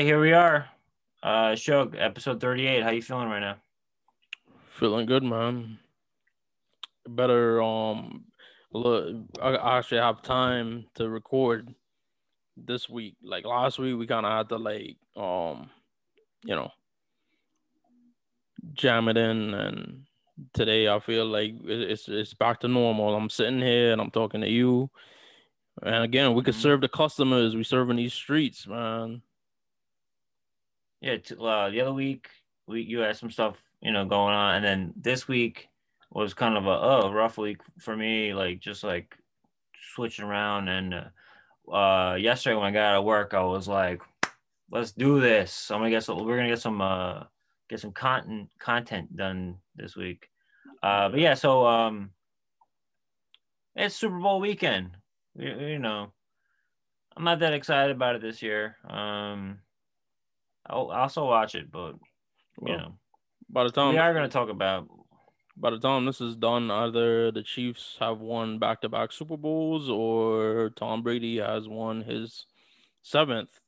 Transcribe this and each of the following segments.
Okay, here we are. Uh Shug, episode 38. How you feeling right now? Feeling good, man. Better um look I actually have time to record this week. Like last week we kinda had to like um you know jam it in and today I feel like it's it's back to normal. I'm sitting here and I'm talking to you. And again, we could Mhm. serve the customers. We serving these streets, man. Yeah, t- uh, the other week we you had some stuff, you know, going on, and then this week was kind of a rough week for me, like just like switching around. And uh, uh yesterday when I got out of work, I was like, let's do this. I'm gonna get some. We're gonna get some uh get some content content done this week. Uh, but yeah, so um, it's Super Bowl weekend. You, you know, I'm not that excited about it this year. Um, I'll I'll also watch it, but you Well, know, by the time we are going to talk about. by the time this is done, either the Chiefs have won back to back Super Bowls or Tom Brady has won his seventh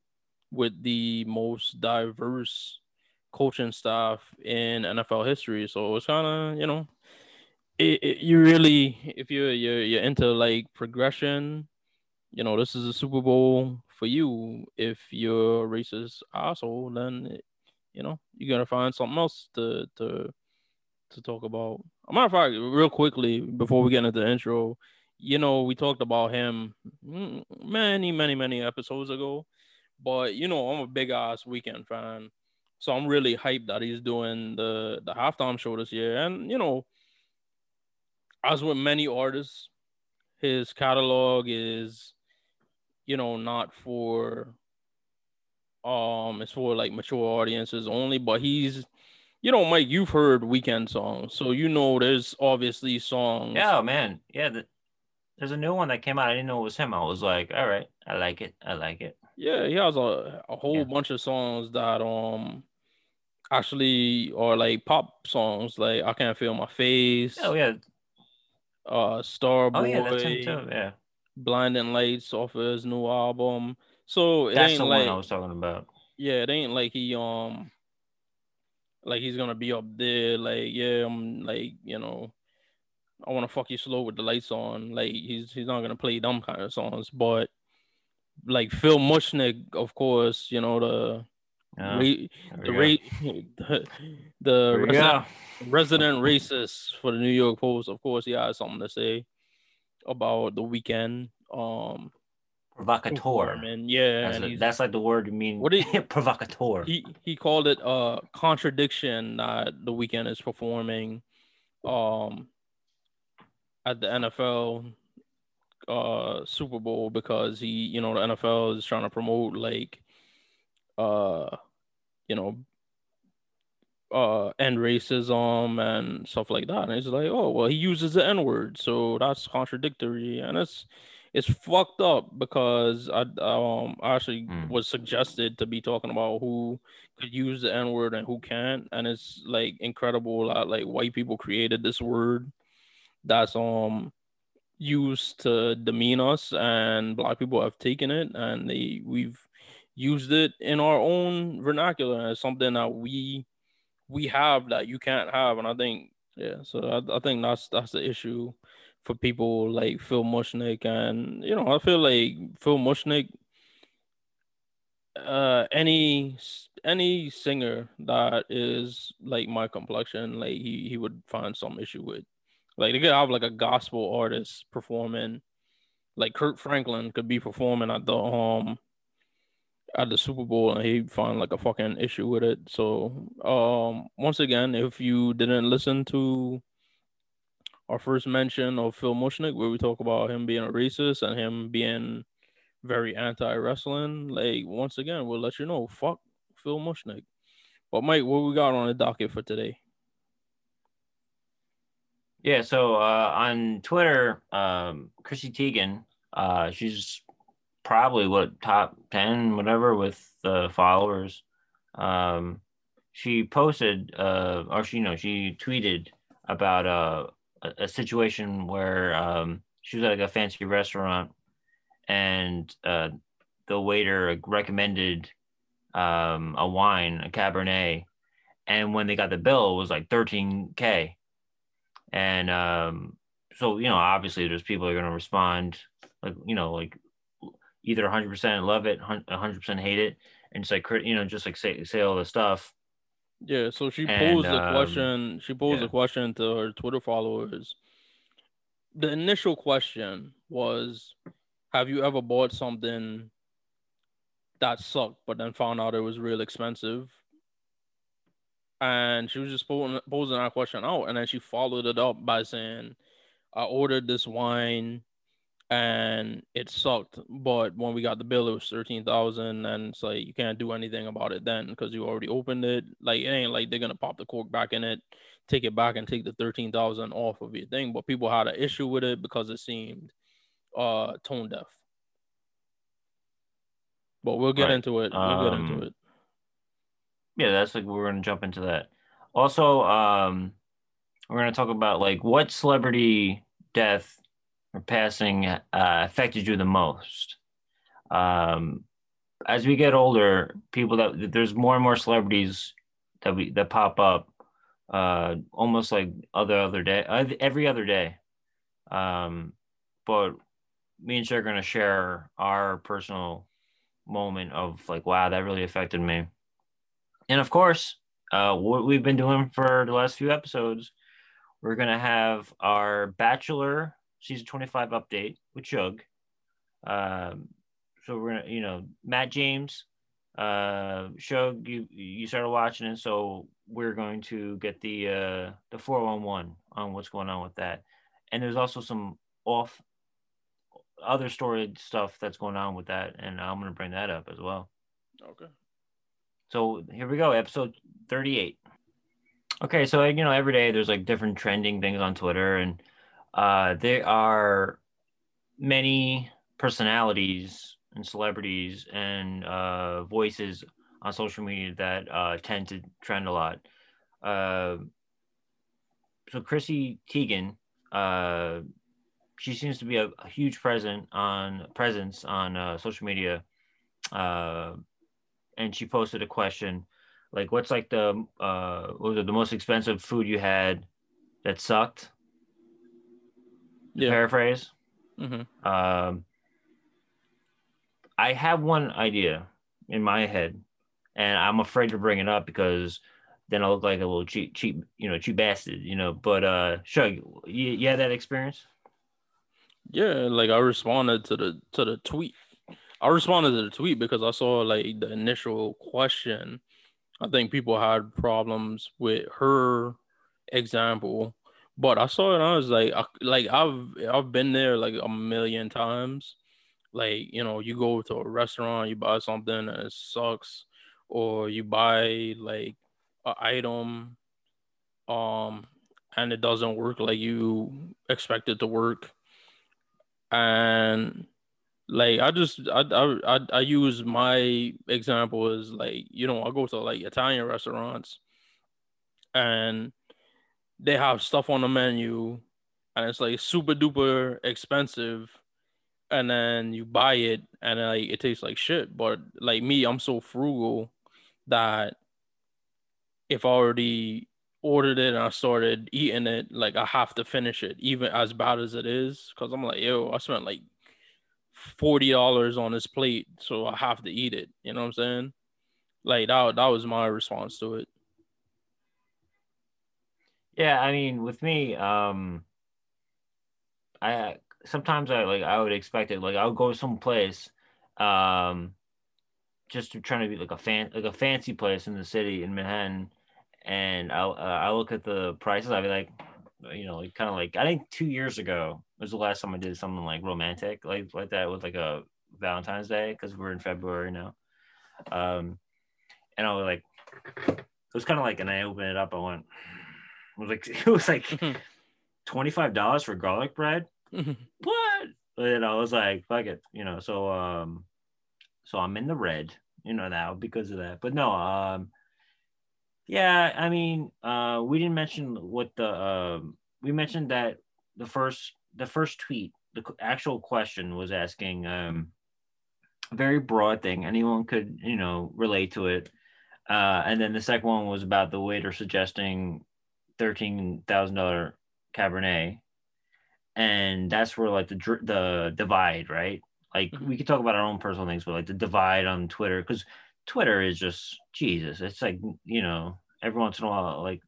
with the most diverse coaching staff in NFL history. So it's kind of, you know, it, it, you really, if you're, you're, you're into like progression, you know, this is a Super Bowl for you. If you're a racist asshole, then, you know, you got to find something else to, to, to talk about. A matter of fact, real quickly before we get into the intro, you know, we talked about him many, many, many episodes ago. But you know, I'm a big ass Weeknd fan, so I'm really hyped that he's doing the the halftime show this year. And you know, as with many artists, his catalog is, you know, not for um, it's for like mature audiences only. But he's you know, Mike, you've heard Weeknd songs, so you know there's obviously songs. Yeah, man. Yeah, the, there's a new one that came out. I didn't know it was him. I was like, all right, I like it. I like it. Yeah, he has a, a whole Yeah. bunch of songs that um actually are like pop songs, like I Can't Feel My Face, Oh yeah. uh Starboy, Oh yeah, that's him too. Yeah, Blinding Lights off of his new album. So it that's ain't the like one I was talking about. yeah, it ain't like he um like he's gonna be up there like yeah I'm like you know I want to fuck you slow with the lights on like he's he's not gonna play dumb kind of songs but like Phil Mushnick of course you know the Yeah, there the go. the, the resident, resident racist for the New York Post of course he has something to say about the Weeknd um Provocateur. and yeah That's, a- that's like the word you mean. What do provocateur? he he called it a contradiction that the Weeknd is performing um at the NFL uh Super Bowl because he you know the NFL is trying to promote like uh you know uh end racism and stuff like that. And it's like oh well he uses the n-word so that's contradictory. And it's it's fucked up because I um I actually Mm. was suggested to be talking about who could use the n-word and who can't. And it's like incredible that like white people created this word that's um used to demean us and black people have taken it and they we've used it in our own vernacular. And it's something that we we have that you can't have and i think yeah so i, I think that's that's the issue for people like phil mushnick and you know i feel like phil mushnick uh any any singer that is like my complexion like he he would find some issue with. Like they could have like a gospel artist performing, like Kirk Franklin could be performing at the um at the Super Bowl and he found like a fucking issue with it. So um once again, if you didn't listen to our first mention of Phil Mushnick, where we talk about him being a racist and him being very anti wrestling, like once again, we'll let you know, fuck Phil Mushnick. But Mike, what we got on the docket for today? Yeah, so uh, on Twitter, um, Chrissy Teigen, uh, she's probably what top ten, whatever, with uh, followers. Um, she posted, uh, or she, you know, she tweeted about uh, a, a situation where um, she was at like a fancy restaurant, and uh, the waiter recommended um, a wine, a Cabernet, and when they got the bill, it was like 13k. And um, so you know, obviously, there's people are going to respond like you know, like either 100% love it, 100% hate it, and just like you know, just like say say all the stuff. Yeah. So she posed and, the um, question. She posed yeah. a question to her Twitter followers. The initial question was, "Have you ever bought something that sucked, but then found out it was real expensive?" And she was just posing, posing that question out, and then she followed it up by saying, "I ordered this wine." And it sucked. But when we got the bill, it was thirteen thousand, and it's like you can't do anything about it then because you already opened it. Like it ain't like they're gonna pop the cork back in it, take it back, and take the thirteen thousand off of your thing. But people had an issue with it because it seemed uh tone deaf. But we'll get right. into it. We'll um, get into um, it. Yeah, that's like we're gonna jump into that. Also, um, we're gonna talk about like what celebrity death or passing uh, affected you the most? Um, as we get older, people that there's more and more celebrities that we that pop up, uh, almost like other other day, every other day. Um, but me and Shay are gonna share our personal moment of like, wow, that really affected me. And of course, uh, what we've been doing for the last few episodes, we're gonna have our bachelor season 25 update with Shug. Um, so we're gonna, you know, Matt James, uh, Shug, you you started watching it, so we're going to get the uh the 411 on what's going on with that. And there's also some off other story stuff that's going on with that, and I'm gonna bring that up as well. Okay. So here we go, episode 38. Okay, so you know, every day there's like different trending things on Twitter, and uh, there are many personalities and celebrities and uh, voices on social media that uh, tend to trend a lot. Uh, so Chrissy Teigen, uh, she seems to be a, a, huge present on presence on uh, social media, uh, and she posted a question like, "What's like the uh, what was it, the most expensive food you had that sucked?" Yeah. paraphrase. Mm-hmm. Um, I have one idea in my head, and I'm afraid to bring it up because then I look like a little cheap, cheap, you know, cheap bastard, you know. But uh, Shug, you, you had that experience? Yeah, like I responded to the to the tweet. I responded to the tweet because I saw like the initial question. I think people had problems with her example but I saw it and I was like, I, like I've I've been there like a million times. Like you know, you go to a restaurant, you buy something and it sucks, or you buy like an item, um, and it doesn't work like you expect it to work, and like I just I I I, use my example like you know I go to like Italian restaurants, and they have stuff on the menu and it's like super duper expensive and then you buy it and like it tastes like shit. But like me i'm so frugal that if i already ordered it and i started eating it like i have to finish it even as bad as it is. Because i'm like yo i spent like $40 on this plate so i have to eat it. You know what i'm saying? Like that, that was my response to it yeah, I mean, with me, um, I sometimes I like I would expect it. Like I would go someplace, um, just to trying to be like a fan like a fancy place in the city in Manhattan, and I'll uh, I look at the prices. I'd be like, you know, like kind of like I think two years ago was the last time I did something like romantic like like that with like a Valentine's Day because we're in February now, um, and I was like, it was kind of like, and I opened it up. I went was like it was like mm-hmm. twenty five dollars for garlic bread. Mm-hmm. what? And I was like, fuck it, you know. So um, so I'm in the red, you know, now because of that. But no, um, yeah, I mean, uh, we didn't mention what the um, we mentioned that the first the first tweet, the actual question was asking um, very broad thing. Anyone could, you know, relate to it. Uh, and then the second one was about the waiter suggesting thirteen thousand dollar Cabernet, and that's where like the the divide, right? Like mm-hmm. we could talk about our own personal things, but like the divide on Twitter, because Twitter is just Jesus. It's like you know, every once in a while, like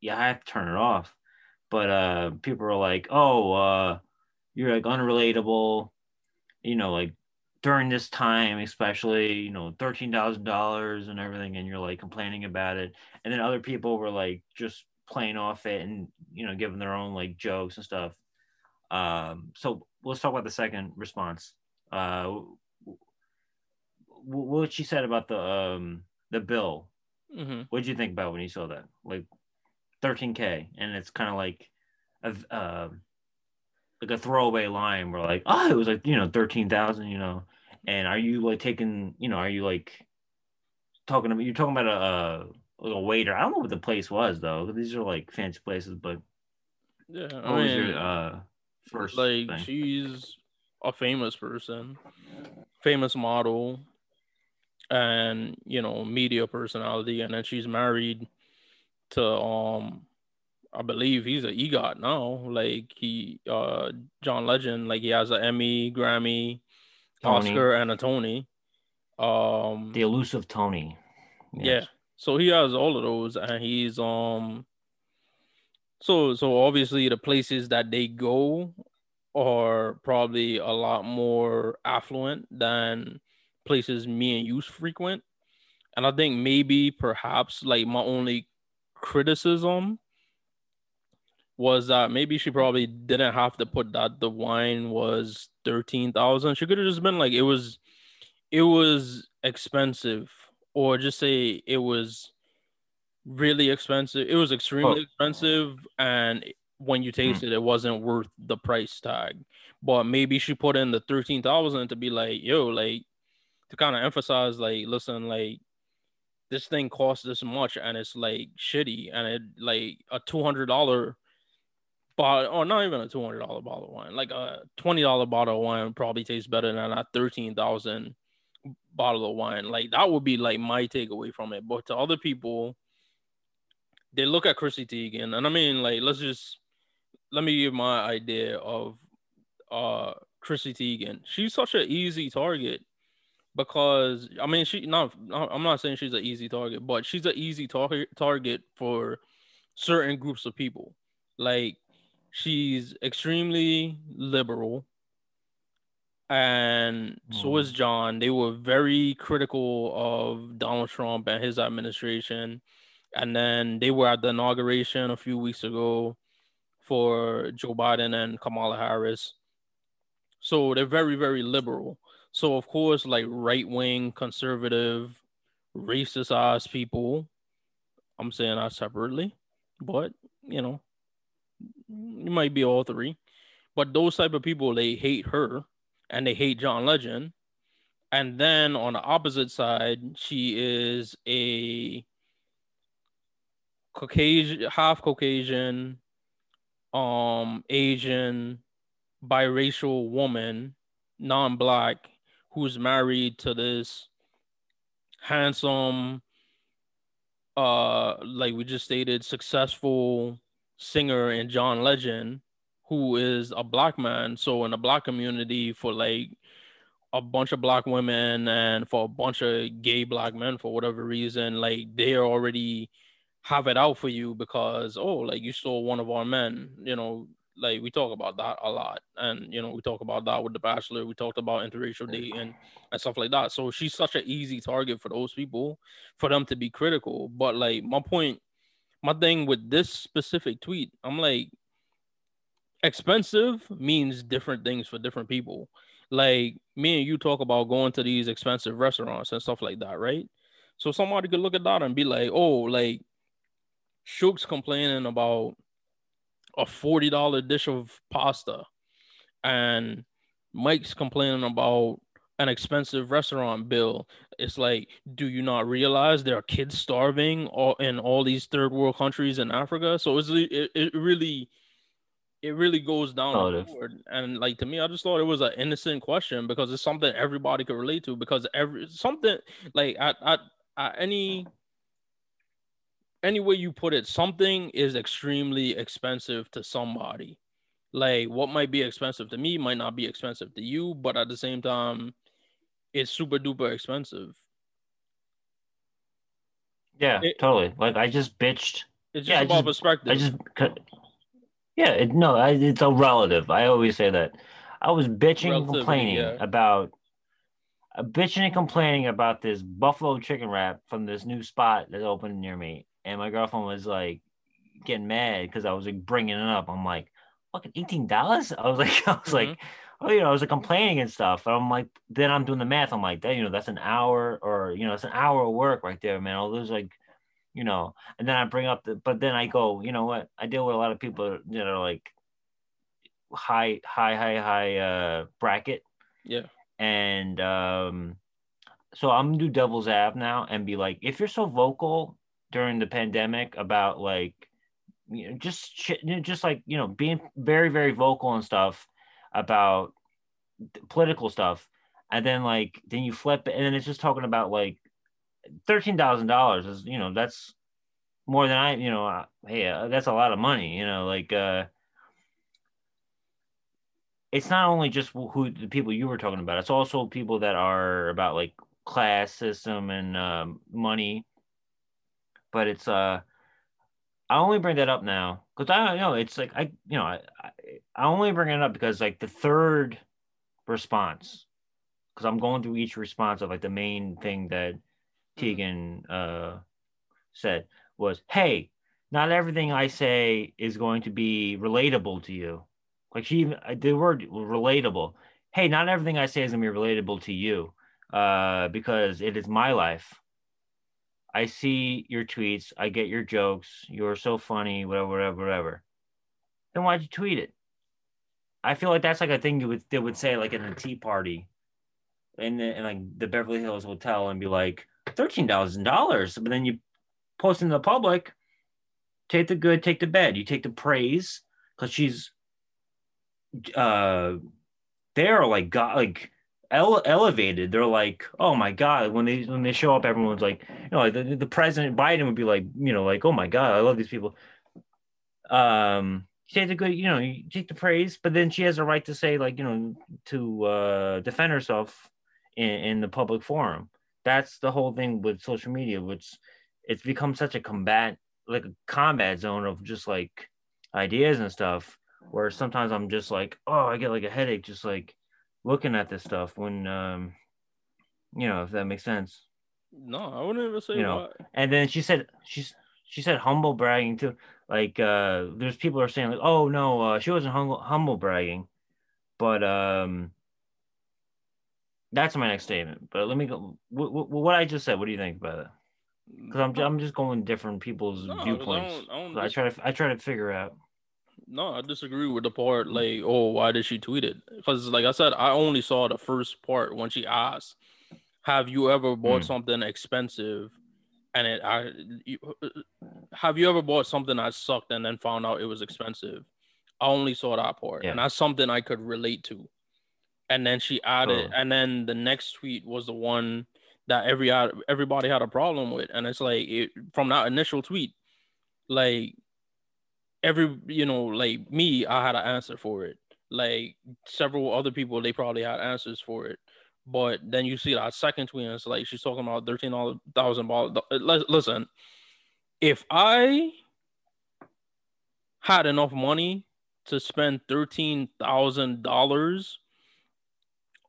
yeah, I have to turn it off. But uh, people are like, oh, uh, you're like unrelatable, you know, like during this time, especially, you know, thirteen thousand dollars and everything, and you're like complaining about it, and then other people were like just playing off it and you know giving their own like jokes and stuff. Um, so let's talk about the second response. Uh, what she said about the um the bill. Mm-hmm. What did you think about when you saw that? Like 13k, and it's kind of like a uh, like a throwaway line where like, oh, it was like you know 13,000, you know, and are you like taking, you know, are you like talking about you're talking about a, a, a waiter? I don't know what the place was though. These are like fancy places, but yeah, I mean, your, uh, first like thing? she's a famous person, famous model, and you know media personality, and then she's married to um I believe he's an EGOT now. Like he uh John Legend, like he has an Emmy, Grammy, Tony. Oscar, and a Tony. Um the elusive Tony. Yes. Yeah. So he has all of those and he's um so so obviously the places that they go are probably a lot more affluent than places me and you frequent. And I think maybe perhaps like my only criticism was that maybe she probably didn't have to put that the wine was 13,000. She could have just been like it was it was expensive or just say it was really expensive. It was extremely oh. expensive and when you taste mm. it it wasn't worth the price tag. But maybe she put in the 13,000 to be like, yo, like to kind of emphasize like listen, like this thing costs this much and it's like shitty and it like a $200 bottle, or not even a two hundred dollar bottle of wine, like a twenty dollar bottle of wine probably tastes better than a thirteen thousand bottle of wine. Like that would be like my takeaway from it. But to other people, they look at Chrissy Teigen, and I mean, like, let's just let me give my idea of uh Chrissy Teigen. She's such an easy target because I mean, she not. I'm not saying she's an easy target, but she's an easy target target for certain groups of people. Like she's extremely liberal and mm. so is mm. John. They were very critical of Donald Trump and his administration. And then they were at the inauguration a few weeks ago for Joe Biden and Kamala Harris. So they're very, very liberal. So of course, like right wing, conservative, racist ass people. I'm saying that separately, but you know, it might be all three, but those type of people they hate her and they hate John Legend. And then on the opposite side, she is a Caucasian, half Caucasian, um, Asian, biracial woman, non-black, who's married to this handsome, uh, like we just stated, successful singer and John Legend, who is a black man. So in a black community, for like a bunch of black women and for a bunch of gay black men, for whatever reason, like they already have it out for you because oh, like you saw one of our men, you know. Like we talk about that a lot, and you know we talk about that with the Bachelor. We talked about interracial dating and stuff like that. So she's such an easy target for those people, for them to be critical. But like my point my thing with this specific tweet, I'm like, expensive means different things for different people. Like me and you talk about going to these expensive restaurants and stuff like that, right? So somebody could look at that and be like, oh, like Shug's complaining about a $40 dish of pasta. And Mike's complaining about an expensive restaurant bill. It's like, do you not realize there are kids starving all in all these third world countries in Africa? So it's it, it really it really goes down the oh, board. And like to me, I just thought it was an innocent question because it's something everybody could relate to. Because every something like at at, at any any way you put it, something is extremely expensive to somebody. Like what might be expensive to me might not be expensive to you, but at the same time, it's super duper expensive. Yeah, It- totally. Like I just bitched. It's just Yeah, about just- perspective. I just. Yeah, it, no, I, it's a relative. I always say that. I was bitching and complaining yeah. about. Uh, bitching and complaining about this buffalo chicken wrap from this new spot that opened near me, and my girlfriend was like getting mad because I was like bringing it up. I'm like, fucking eighteen dollars. I was like, I was like, oh, you know, I was like complaining and stuff. And I'm like, then I'm doing the math. I'm like, that you know, that's an hour or you know, it's an hour of work right there, man. All those like, you know, and then I bring up the, but then I go, you know what? I deal with a lot of people that are like high, high, high, high uh bracket, yeah. and um, so I'm gonna do devil's ab now and be like, if you're so vocal during the pandemic about like, you know, just shit, just like you know, being very, very vocal and stuff about political stuff, and then like then you flip it, and then it's just talking about like thirteen thousand dollars is you know that's more than I you know uh, hey uh, that's a lot of money you know like uh it's not only just who the people you were talking about it's also people that are about like class system and um, money. But it's uh I only bring that up now because I don't know it's like I you know I I only bring it up because like the third response because I'm going through each response of like the main thing that Teigen uh, said was, "Hey, not everything I say is going to be relatable to you." Like she even uh, the word relatable. Hey, not everything I say is gonna be relatable to you, uh, because it is my life. I see your tweets. I get your jokes. You're so funny. Whatever, whatever, whatever. Then why'd you tweet it? I feel like that's like a thing you would they would say like in a tea party, in, the, in like the Beverly Hills Hotel, and be like thirteen thousand dollars. But then you post in the public, take the good, take the bad. You take the praise because she's, uh, they're like God, like ele- elevated. They're like, oh my god. When they when they show up, everyone's like, you know, like the, the president Biden would be like, you know, like, oh my god, I love these people. Um, take the good, you know, you take the praise, but then she has a right to say, like, you know, to uh, defend herself in, in the public forum. That's the whole thing with social media, which it's become such a combat, like a combat zone of just like ideas and stuff. Where sometimes I'm just like, oh, I get like a headache just like looking at this stuff when, um, you know, if that makes sense. No, I wouldn't even say You know, why. And then she said she's she said humble bragging too. Like uh there's people are saying like, oh no, uh, she wasn't humble humble bragging, but um that's my next statement. But let me go. What, what, what I just said. What do you think about it? Because I'm I'm just going different people's No, 'cause I viewpoints. don't- I don't So I try to I try to figure out. No, I disagree with the part like, oh, why did she tweet it? Because, like I said, I only saw the first part when she asked, "Have you ever bought Hmm. something expensive?" And it, I, you, have you ever bought something that sucked and then found out it was expensive? I only saw that part, Yeah. and that's something I could relate to. And then she added, Totally. and then the next tweet was the one that every everybody had a problem with, and it's like it, from that initial tweet, like every you know like me i had an answer for it. Like several other people they probably had answers for it. But then you see that second tweet and it's like she's talking about thirteen thousand dollars uh, listen if i had enough money to spend thirteen thousand dollars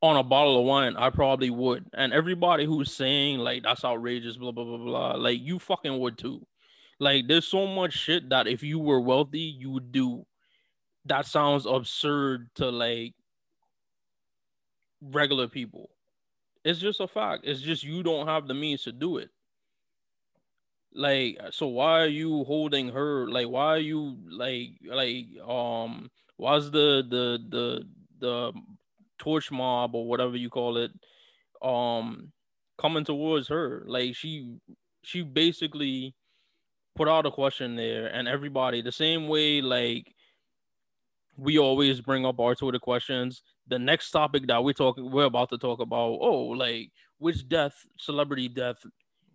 on a bottle of wine, I probably would. And everybody who's saying like that's outrageous, blah blah blah blah, like you fucking would too. Like there's so much shit that if you were wealthy, you would do. That sounds absurd to like regular people. It's just a fact. It's just you don't have the means to do it. Like, so why are you holding her? Like, why are you like like um why's the the the the torch mob or whatever you call it um coming towards her? Like she she basically put out a question there and everybody the same way like we always bring up our Twitter questions. The next topic that we talk we're about to talk about, oh, like which death, celebrity death,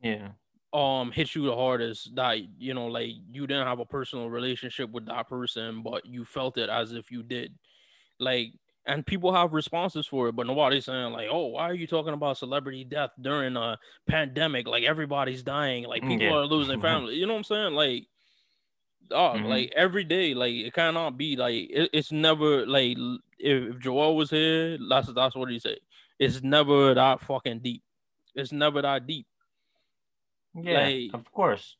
Yeah. um, hit you the hardest that you know, like you didn't have a personal relationship with that person, but you felt it as if you did. Like, and people have responses for it, but nobody's saying like, "Oh, why are you talking about celebrity death during a pandemic? Like everybody's dying, like Mm, people yeah. are losing family." You know what I'm saying? Like, oh, Mhm. like every day, like it cannot be like it, it's never like if, if Joel was here, that's that's what he said. It's never that fucking deep. It's never that deep. Yeah, Like- of course.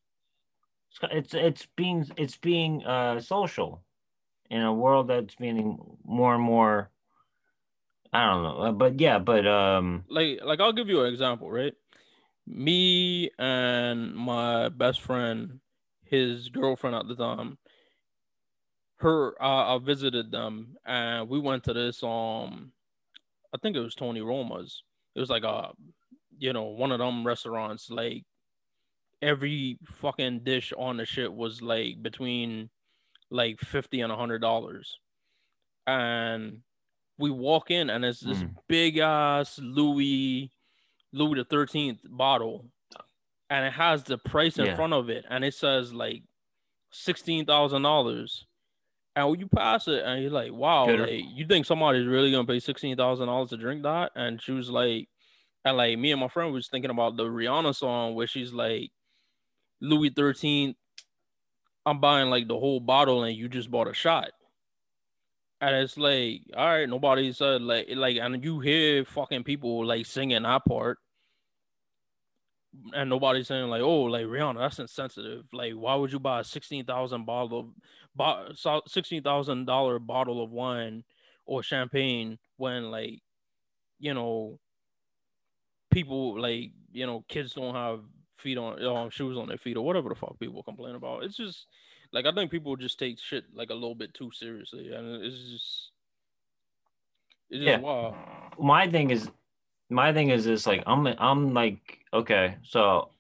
It's It's it's being it's being uh social in a world that's being more and more. I don't know, uh, but yeah, but um, like like I'll give you an example, right? Me and my best friend, his girlfriend at the time, her uh, I visited them and we went to this um I think it was Tony Roma's. It was like a you know, one of them restaurants like every fucking dish on the shit was like between like 50 and a hundred dollars. And we walk in and it's this Mm. big ass Louis Louis the Thirteenth bottle, and it has the price in Yeah. front of it, and it says like sixteen thousand dollars. And when you pass it, and you're like, "Wow, like you think somebody's really gonna pay sixteen thousand dollars to drink that?" And she was like, and like me and my friend was thinking about the Rihanna song where she's like, "Louis Thirteenth, I'm buying like the whole bottle, and you just bought a shot." And it's like, all right, nobody said like like and you hear fucking people like singing that part. And nobody's saying like, oh, like Rihanna, that's insensitive. Like, why would you buy a sixteen thousand bottle of sixteen thousand dollar bottle of wine or champagne when like, you know, people like you know kids don't have feet on um, shoes on their feet or whatever the fuck people complain about. It's just like I think people just take shit like a little bit too seriously, and it's just it's just Yeah. wow. my thing is my thing is this like i'm i'm like okay so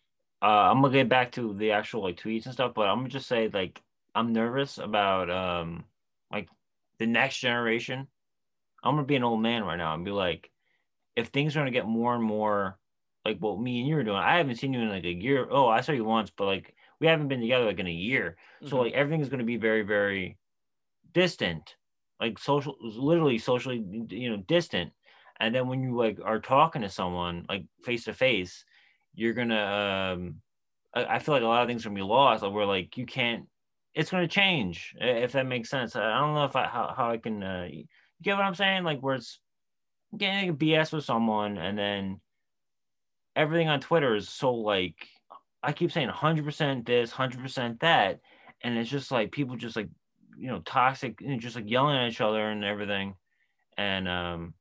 uh i'm gonna get back to the actual like tweets and stuff but i'm gonna just say like i'm nervous about um like the next generation i'm gonna be an old man right now and be like if things are gonna get more and more like what me and you are doing i haven't seen you in like a year oh i saw you once but like we haven't been together like in a year. So Mhm. like everything is going to be very very distant like social literally socially you know distant. And then when you like are talking to someone like face to face you're gonna um I, I feel like a lot of things are gonna be lost like where like you can't it's gonna change if that makes sense. I don't know if i how, how i can uh you get what i'm saying? Like where it's getting a bs with someone and then everything on twitter is so like i keep saying 100% this 100% that. And it's just like people just like you know toxic and just like yelling at each other and everything. And um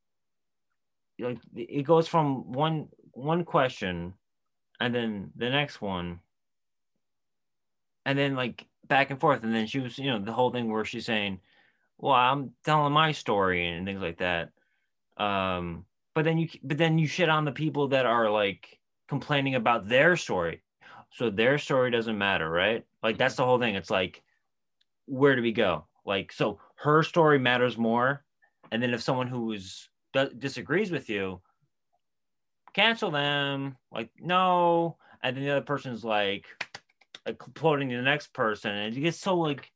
like it goes from one one question and then the next one. And then like back and forth. And then she was you know the whole thing where she's saying well i'm telling my story and things like that. Um but then you but then you shit on the people that are like complaining about their story so their story doesn't matter right? Like that's the whole thing. It's like where do we go? Like so her story matters more. And then if someone who is d- disagrees with you cancel them. Like no. And then the other person's like like the next person. And you get so like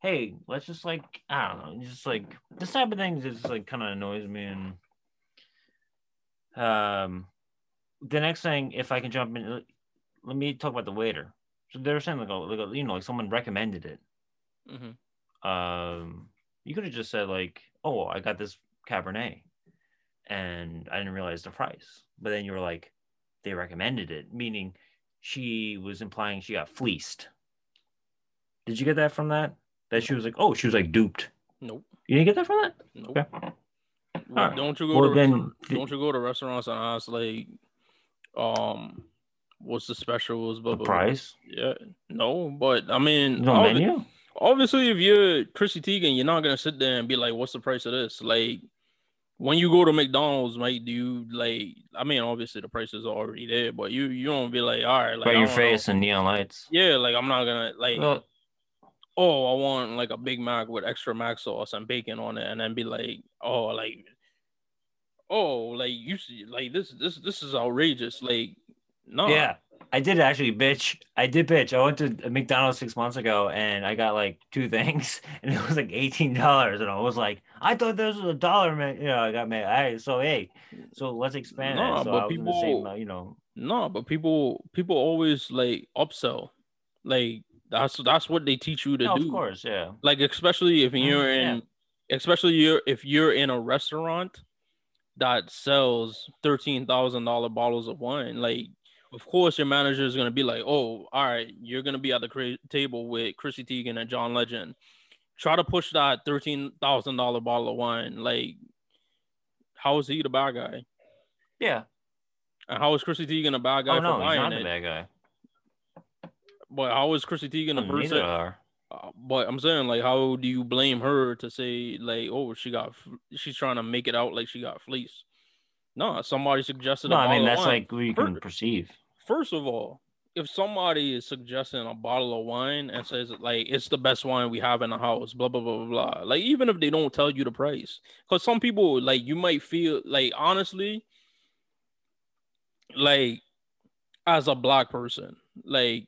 hey let's just like i don't know. Just like this type of thing just like kind of annoys me. And um the next thing if i can jump in let me talk about the waiter so they were saying like, a, like a, you know like someone recommended it Mhm. um you could have just said like oh i got this cabernet and i didn't realize the price but then you were like they recommended it meaning she was implying she got fleeced did you get that from that that she was like oh she was like duped Nope. you didn't get that from that Nope. Okay. Well, Alright. Don't you go Well, to then don't you go to restaurants and ask like, um, what's the specials? Blah, the blah, blah. price Yeah, no, but I mean, obvi- menu obviously, if you're Chrissy Teigen, you're not gonna sit there and be like, "What's the price of this?" Like, when you go to McDonald's, mate, do you like? I mean, obviously the price is already there, but you you don't be like, "All right, like by your face know. and neon lights Yeah, like I'm not gonna like. well oh, I want like a Big Mac with extra mac sauce and bacon on it, and then be like, oh, like, oh, like you see, like this, this, this is outrageous. Like, no, Yeah, I did actually, bitch. I did, bitch. I went to McDonald's six months ago and I got like two things, and it was like eighteen dollars, and I was like, I thought this was a dollar, man. You know, I got mad. All right, so hey, so let's expand it. So but I the same, people- uh, you know, no, but people, people always like upsell, like that's that's what they teach you to no, do. of course, yeah. like especially if Mm, you're yeah. in especially you're if you're in a restaurant that sells thirteen thousand dollar bottles of wine like of course your manager is going to be like oh all right you're going to be at the cra- table with chrissy teigen and john legend try to push that thirteen thousand dollar bottle of wine like how is he the bad guy Yeah. and how is chrissy teigen a bad guy Oh for no, he's not a it bad guy. but how is chrissy teigen a person are. Uh, but I'm saying, like, how do you blame her to say, like, oh, she got, f- she's trying to make it out like she got fleeced? No, somebody suggested. No, I mean that's like Fir- can perceive. First of all, if somebody is suggesting a bottle of wine and says like it's the best wine we have in the house, blah blah blah blah blah, like even if they don't tell you the price, because some people like you might feel like honestly, like as a black person, like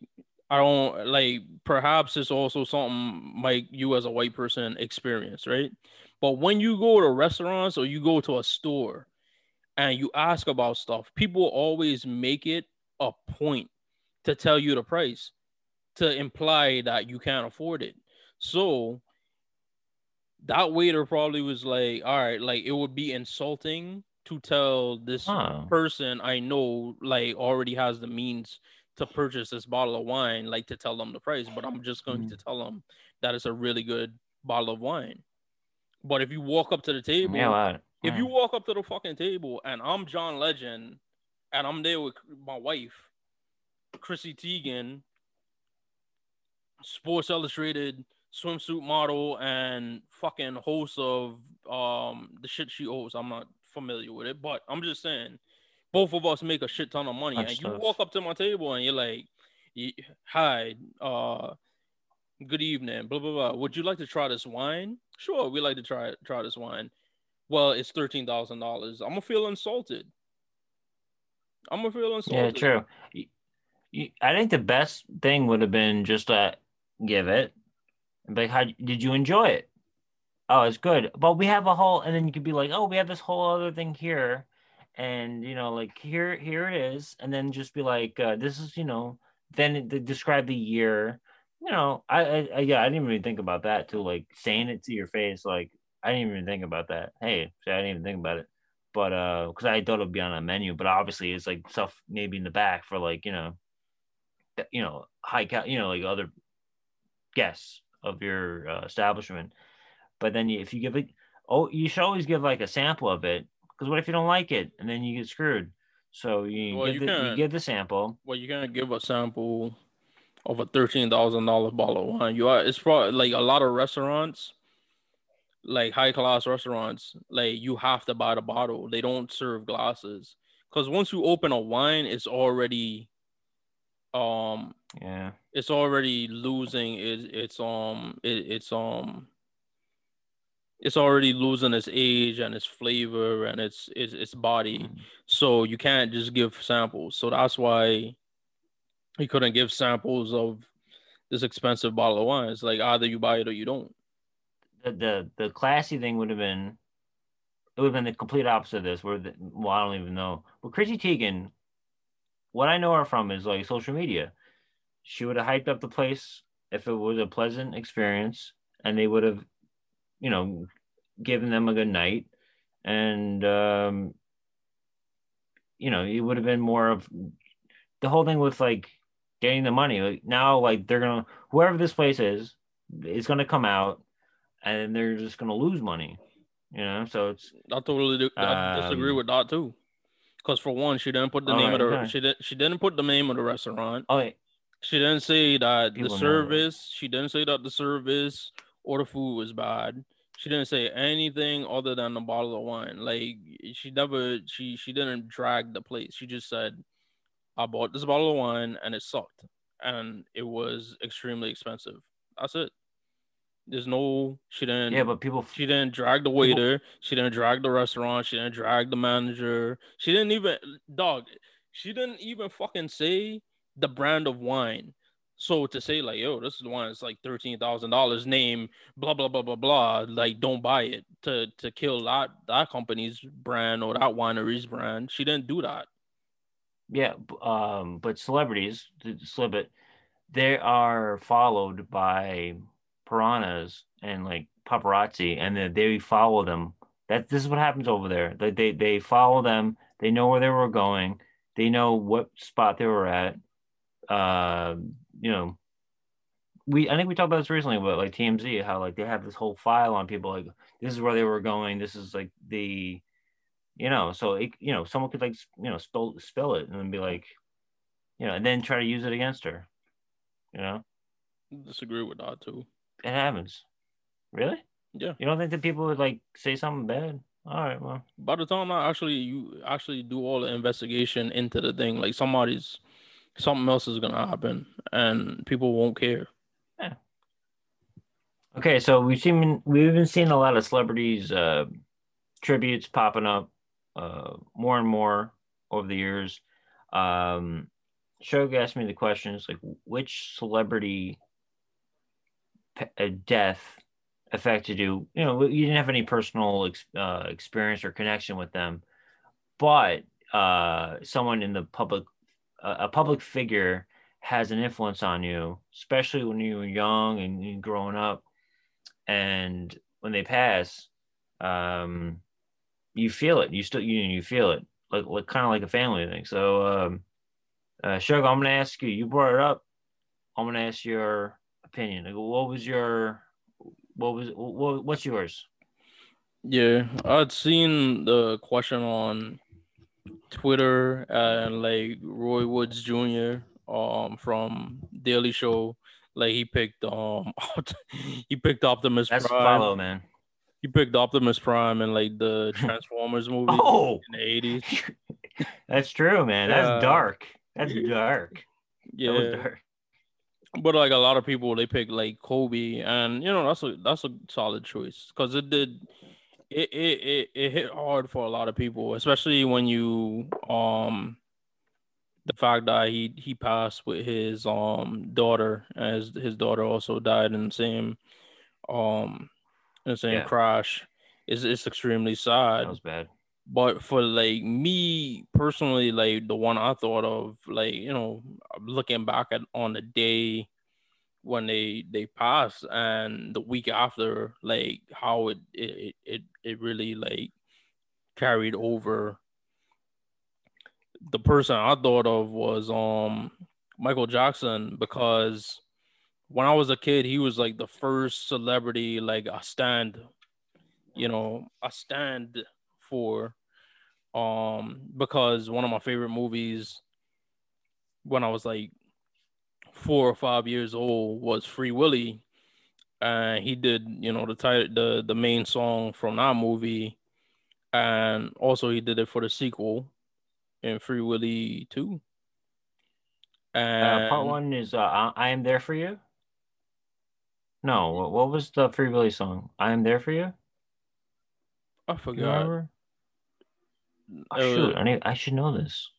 I don't like perhaps it's also something like you as a white person experience, right? But when you go to restaurants or you go to a store and you ask about stuff, people always make it a point to tell you the price to imply that you can't afford it. So that waiter probably was like, all right, like it would be insulting to tell this Oh. person I know like already has the means to purchase this bottle of wine, like to tell them the price, but I'm just going Mm. to tell them that it's a really good bottle of wine. But if you walk up to the table, Yeah, if you walk up to the fucking table and I'm John Legend and I'm there with my wife, Chrissy Teigen, Sports Illustrated swimsuit model and fucking host of um the shit she owes. I'm not familiar with it, but I'm just saying both of us make a shit ton of money. Much and you walk up to my table and you're like, hi, uh good evening, blah blah blah. Would you like to try this wine? Sure, we like to try try this wine. Well, it's thirteen thousand dollars. I'm gonna feel insulted. I'm gonna feel yeah, true. I think the best thing would have been just to give it, like, "How did you enjoy it?" Oh, it's good. But we have a whole, and then you could be like, "Oh, we have this whole other thing here," and you know, like here, here it is, and then just be like, uh, "This is," you know, then describe the year. You know, I, I, I, yeah, I didn't even think about that too. Like saying it to your face, like I didn't even think about that. Hey, I didn't even think about it but uh because i thought it would be on a menu but obviously it's like stuff maybe in the back for like you know you know high cal you know like other guests of your uh, establishment. But then you, if you give it oh you should always give like a sample of it because what if you don't like it and then you get screwed? So you, Well, give, you the, you give the sample. Well, you're gonna give a sample of a thirteen thousand dollar bottle of wine. You are it's probably like a lot of restaurants, like high class restaurants, like you have to buy the bottle. They don't serve glasses because once you open a wine, it's already, um, yeah it's already losing its its um it, it's um it's already losing its age and its flavor and its its its body. Mm. So you can't just give samples. So that's why he couldn't give samples of this expensive bottle of wine. It's like either you buy it or you don't. The the, classy thing would have been it would have been the complete opposite of this where the, well i don't even know. But chrissy teigen what i know her from is like social media. She would have hyped up the place if it was a pleasant experience and they would have you know given them a good night. And um you know it would have been more of the whole thing with like getting the money. Like now like they're gonna whoever this place is is gonna come out and they're just gonna lose money you know so it's I totally do, I disagree Um, with that too. Because for one, she didn't put the name right, of the okay. she didn't she didn't put the name of the restaurant. oh She didn't say that People the service. She didn't say that the service or the food was bad. She didn't say anything other than the bottle of wine. Like she never. She she didn't drag the place. She just said, "I bought this bottle of wine and it sucked, and it was extremely expensive." That's it. There's no she didn't Yeah, but people she didn't drag the waiter, she didn't drag the restaurant, she didn't drag the manager. She didn't even dog, she didn't even fucking say the brand of wine. So to say like, yo, this is the one that's like thirteen thousand dollars, name blah blah blah blah blah, like don't buy it to to kill that that company's brand or that winery's brand. She didn't do that. Yeah, um, but celebrities, slip it, they are followed by piranhas and like paparazzi, and then they follow them. That this is what happens over there. They they they follow them. They know where they were going. They know what spot they were at. Uh, you know, we I think we talked about this recently, but like TMZ, how like they have this whole file on people. Like this is where they were going. This is like the you know so it, you know someone could like you know spill spill it and then be like you know and then try to use it against her you know Disagree with that too. It happens really Yeah. you don't think that people would like say something bad all right well By the time I actually you actually do all the investigation into the thing, like somebody's something else is gonna happen and people won't care. Yeah. Okay so we've seen we've been seeing a lot of celebrities uh tributes popping up uh more and more over the years um Shug asked me the questions like which celebrity death affected you you know you didn't have any personal uh, experience or connection with them but uh someone in the public a a public figure has an influence on you especially when you were young and growing up and when they pass um you feel it. You still you you feel it like, like kind of like a family thing. So um uh Shug, i'm gonna ask you you brought it up. I'm gonna ask your opinion? Like, what was your what was what, what's yours? Yeah, I'd seen the question on Twitter and like Roy Woods Jr. um from Daily Show, like he picked um he picked Optimus that's Prime. follow man. He picked Optimus Prime in like the Transformers movie oh! in the eighties. that's true man. That's Yeah. dark. That's dark. That was Yeah, dark but like a lot of people they pick like Kobe, and you know that's a that's a solid choice because it did it, it it it hit hard for a lot of people, especially when you um the fact that he he passed with his um daughter, as his daughter also died in the same um in the same Yeah. crash. Is it's extremely sad. that was bad But for like me personally, like the one I thought of, like you know, looking back at on the day when they they passed and the week after, like how it it it it really like carried over. The person I thought of was um Michael Jackson because when I was a kid, he was like the first celebrity like I stand, you know, I stand for um because one of my favorite movies when I was like four or five years old was Free Willy. And he did you know the title the the main song from that movie. And also he did it for the sequel in Free Willy 2 and uh, part one is uh, I, I am there for you? No what, what was the free willy song? I am there for you? I forgot? Oh, Uh, shoot, I need. I should know this.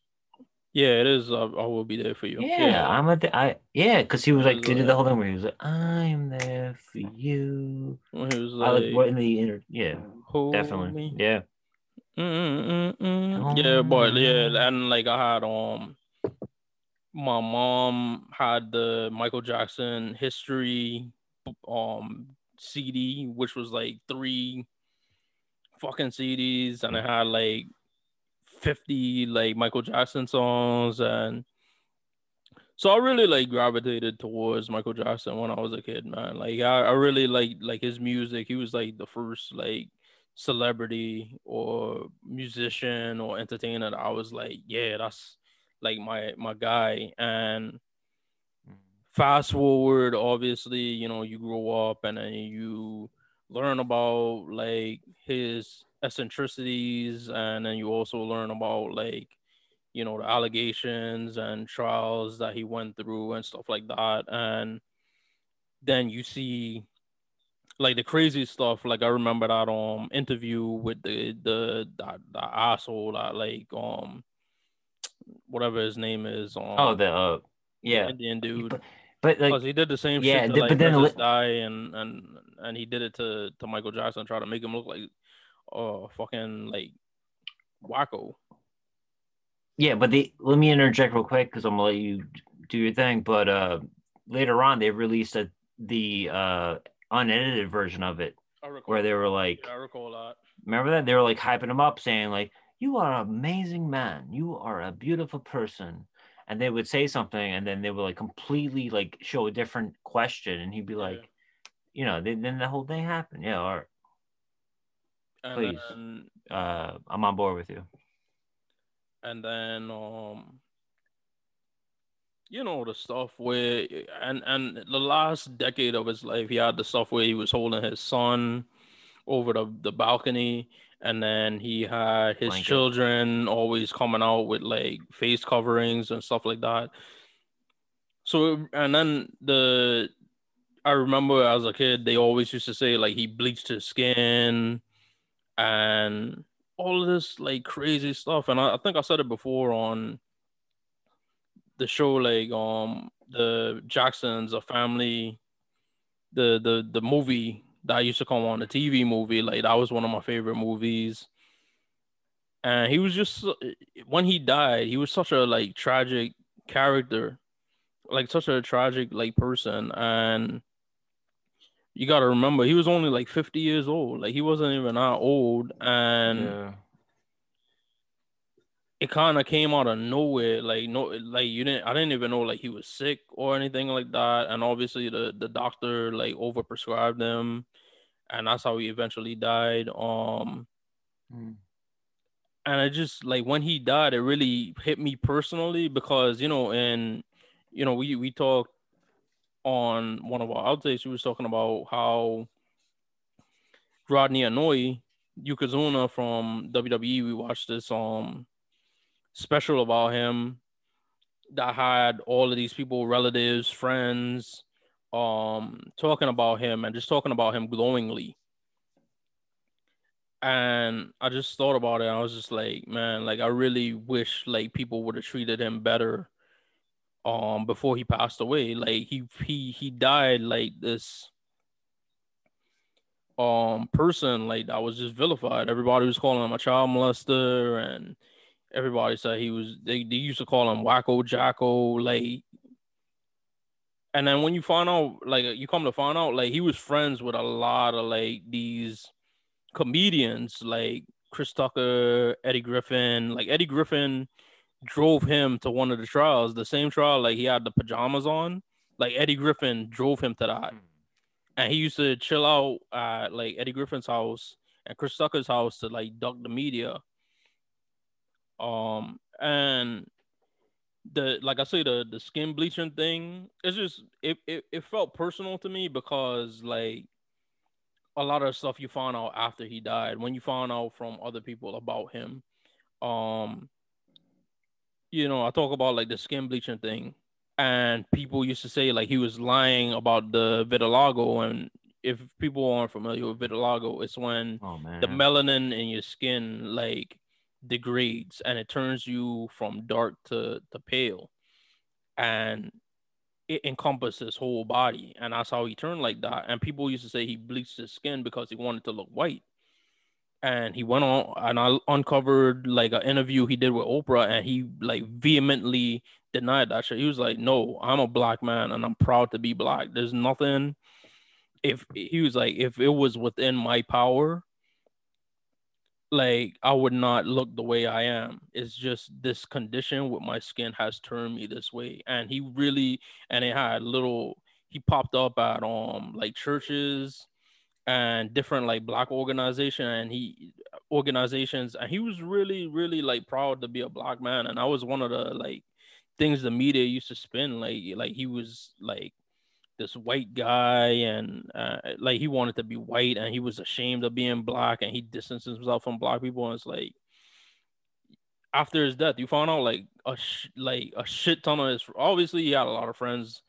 yeah it is uh, I will be there for you Yeah, I'm at the. I yeah, because he was like, did uh, the whole thing where he was like, "I'm there for you." when he was I like like what in the inter. Yeah, "Hold definitely. me." Yeah, Mm-mm-mm-mm. Yeah, but yeah, and like I had um, my mom had the Michael Jackson history um CD, which was like three fucking CDs, and it had like fifty like Michael Jackson songs, and so I really like gravitated towards Michael Jackson when I was a kid, man. Like I, I really like like his music. He was like the first like celebrity or musician or entertainer that I was like, yeah, that's like my my guy. And mm-hmm. fast forward, obviously, you know, you grow up and then you learn about like his eccentricities, and then you also learn about like you know the allegations and trials that he went through and stuff like that and then you see like the crazy stuff. Like I remember that um interview with the the the, the asshole that like um whatever his name is. Um, oh, the uh, yeah, Indian dude. But, but like, he did the same yeah, shit to like but then li- Di and and and he did it to to Michael Jackson, try to make him look like oh fucking like wacko. yeah, but they let me interject real quick because I'm gonna let you do your thing. But uh, later on, they released a the uh unedited version of it where they were like, yeah, I recall that. remember that they were like hyping him up, saying like, "You are an amazing man. You are a beautiful person." And they would say something, and then they would like completely like show a different question, and he'd be Yeah. like, you know, then, then the whole thing happened. Yeah, or And Please. then uh, I'm on board with you. and then um you know the stuff where and and the last decade of his life he had the stuff where he was holding his son over the, the balcony and then he had his Blanket. children always coming out with like face coverings and stuff like that so and then the i remember as a kid they always used to say like he bleached his skin and all this like crazy stuff. And I, I think i said it before on the show like um the jacksons a family the the the movie that used to come on the tv movie like that was one of my favorite movies. And he was just when he died he was such a like tragic character like such a tragic like person. And you got to remember he was only like 50 years old like he wasn't even that old and yeah. it kind of came out of nowhere like no like you didn't i didn't even know like he was sick or anything like that and obviously the the doctor like overprescribed him and that's how he eventually died um Mm. and I just like when he died, it really hit me personally because you know, and you know, we we talked on one of our outtakes. We was talking about how Rodney Anoa'i, Yokozuna from WWE. We watched this um special about him that had all of these people, relatives, friends, um, talking about him and just talking about him glowingly and I just thought about it. I was just like, man, like I really wish like people would have treated him better um before he passed away. Like he he he died like this um person like that was just vilified. Everybody was calling him a child molester and everybody said he was they, they used to call him wacko jacko like and then when you find out like you come to find out like he was friends with a lot of like these comedians like Chris Tucker, Eddie Griffin. Like Eddie Griffin drove him to one of the trials, the same trial like he had the pajamas on. Like Eddie Griffin drove him to that. And he used to chill out at like Eddie Griffin's house and Chris Tucker's house to like duck the media. Um and the like I say the the skin bleaching thing, it's just it, it, it felt personal to me because like a lot of stuff you found out after he died when you found out from other people about him um you know i talk about like the skin bleaching thing and people used to say like he was lying about the vitiligo and if people aren't familiar with vitiligo it's when Oh the melanin in your skin like degrades and it turns you from dark to, to pale and it encompassed his whole body and that's how he turned like that and people used to say he bleached his skin because he wanted to look white and he went on and i uncovered like an interview he did with oprah and he like vehemently denied that shit he was like no i'm a black man and i'm proud to be black there's nothing if he was like if it was within my power like I would not look the way I am. It's just this condition with my skin has turned me this way. And he really and it had little he popped up at um like churches and different like black organization and he organizations and he was really really like proud to be a black man and I was one of the like things the media used to spin like like he was like this white guy and uh, like he wanted to be white and he was ashamed of being black and he distanced himself from black people and it's like after his death you found out like a sh- like a shit ton of his obviously he had a lot of friends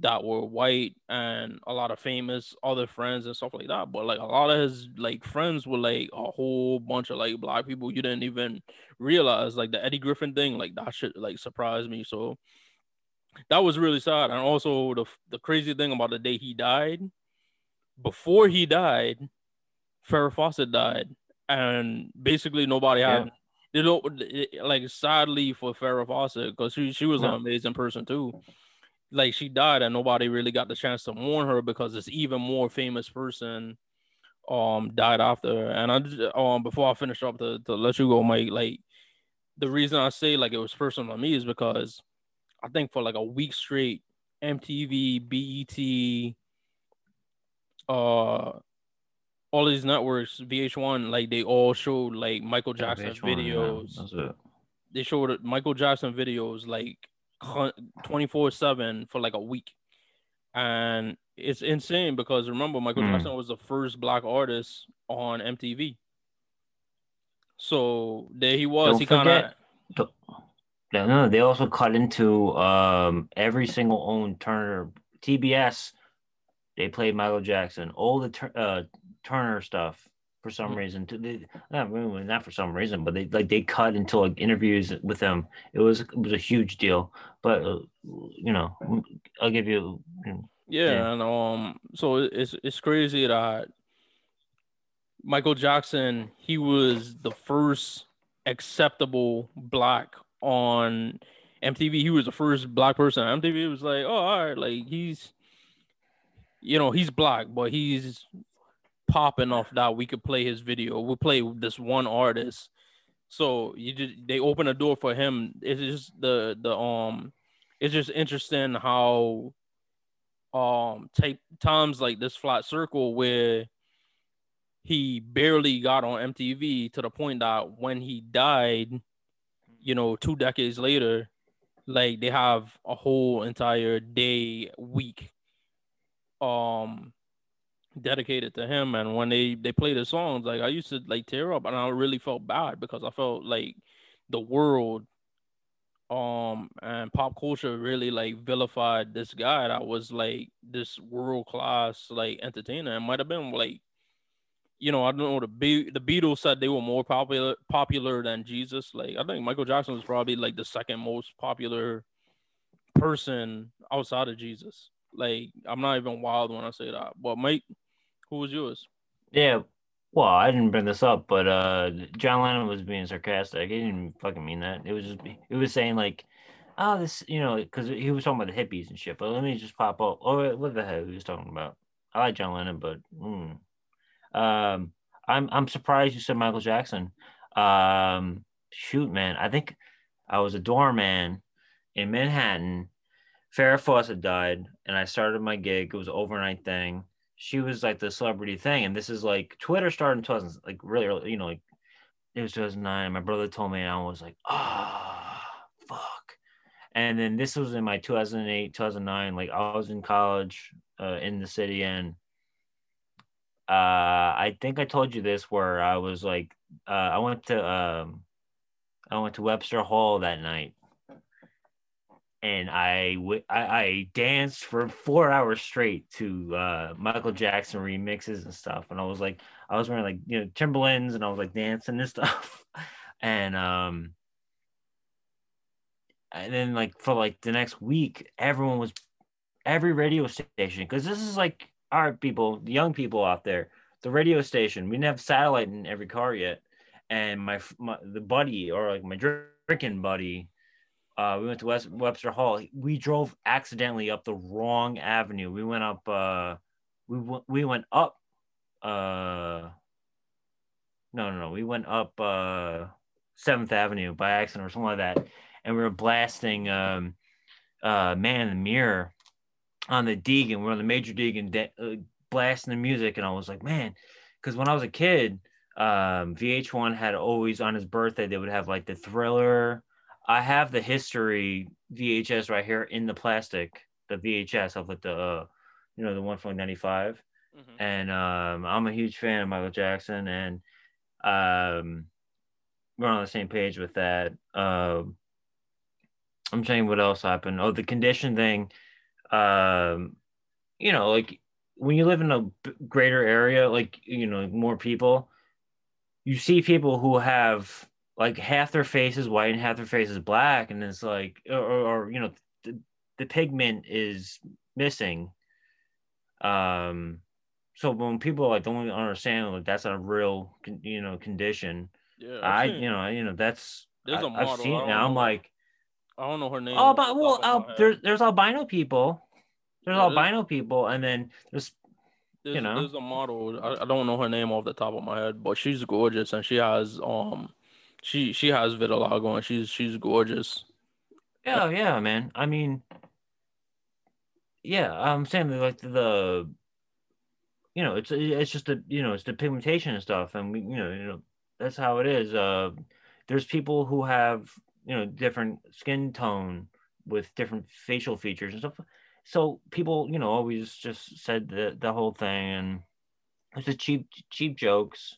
that were white and a lot of famous other friends and stuff like that. But like a lot of his like friends were like a whole bunch of like black people you didn't even realize. Like the Eddie Griffin thing, like that shit like surprised me. So that was really sad. And also the the crazy thing about the day he died, before he died, Farrah Fawcett died, and basically nobody had. Yeah. They don't like sadly for Farrah Fawcett because she she was yeah. an amazing person too like she died and nobody really got the chance to mourn her because this even more famous person um died after and i um before i finish up to, to let you go mike like the reason i say like it was personal to me is because i think for like a week straight mtv bet uh all these networks vh1 like they all showed like michael jackson yeah, videos yeah. they showed michael jackson videos like 24 7 for like a week. And it's insane because remember, Michael mm. Jackson was the first black artist on MTV. So there he was. Don't he kind of. No, they also cut into um, every single own Turner TBS. They played Michael Jackson, all the uh, Turner stuff for some mm-hmm. reason. They, not really, not for some reason, but they like they cut into like interviews with them. It was it was a huge deal. But uh, you know, I'll give you. you know, yeah, yeah, and um, so it's it's crazy that Michael Jackson he was the first acceptable black on MTV. He was the first black person on MTV. It was like, oh, all right, like he's, you know, he's black, but he's popping off that we could play his video. We play this one artist. So you just they open a door for him. It's just the the um it's just interesting how um take times like this flat circle where he barely got on MTV to the point that when he died, you know, two decades later, like they have a whole entire day week um dedicated to him and when they they play the songs like i used to like tear up and i really felt bad because i felt like the world um and pop culture really like vilified this guy that was like this world class like entertainer. It might have been like you know i don't know the Be- the beatles said they were more popular popular than jesus. Like i think michael jackson was probably like the second most popular person outside of jesus. Like i'm not even wild when i say that but mike who was yours? Yeah. Well, I didn't bring this up, but uh John Lennon was being sarcastic. He didn't fucking mean that. It was just it was saying like, oh, this, you know, because he was talking about the hippies and shit. But let me just pop up. Oh, what the hell he was talking about? I like John Lennon, but mm. um, I'm I'm surprised you said Michael Jackson. Um, shoot, man, I think I was a doorman in Manhattan. Farrah Fawcett died, and I started my gig. It was an overnight thing she was like the celebrity thing, and this is like Twitter started in 2000, like really early, you know, like it was 2009. My brother told me, and I was like, ah, oh, fuck. And then this was in my 2008, 2009. Like I was in college uh, in the city, and uh, I think I told you this where I was like, uh, I went to um, I went to Webster Hall that night, and I, w- I, I danced for four hours straight to uh, Michael Jackson remixes and stuff. And I was like, I was wearing like you know Timberlands, and I was like dancing and stuff. and um, and then like for like the next week, everyone was every radio station because this is like our people, the young people out there, the radio station. We didn't have satellite in every car yet, and my, my the buddy or like my drinking buddy uh, we went to West Webster Hall. We drove accidentally up the wrong avenue. We went up. Uh, we w- we went up. Uh, no, no, no. We went up uh, Seventh Avenue by accident or something like that, and we were blasting um, uh, "Man in the Mirror" on the Deegan. We are on the Major Deegan, de- uh, blasting the music, and I was like, man, because when I was a kid, um, VH1 had always on his birthday they would have like the Thriller I have the history VHS right here in the plastic, the VHS of like the, uh, you know, the one from '95, mm-hmm. and um, I'm a huge fan of Michael Jackson, and um, we're on the same page with that. Um, I'm saying what else happened. Oh, the condition thing. um, you know, like when you live in a greater area, like you know, more people, you see people who have like half their face is white and half their face is black, and it's like, or, or you know, the, the pigment is missing. Um, so when people like don't understand like that's a real you know condition, Yeah, I've I seen- you know you know that's There's I, a I've model, seen I it. Now I'm like, I don't know her name. oh, but well, there's there's albino people. There's Yeah, there's- albino people, and then there's There's, know? there's a model. I, I don't know her name off the top of my head, but she's gorgeous and she has um, she she has vitiligo and she's she's gorgeous. yeah yeah man. I mean, yeah, I'm saying like the, you know, it's it's just the you know it's the pigmentation and stuff, and we you know you know that's how it is. Uh, there's people who have you know different skin tone with different facial features and stuff. So people you know always just said the the whole thing, and it's the cheap cheap jokes.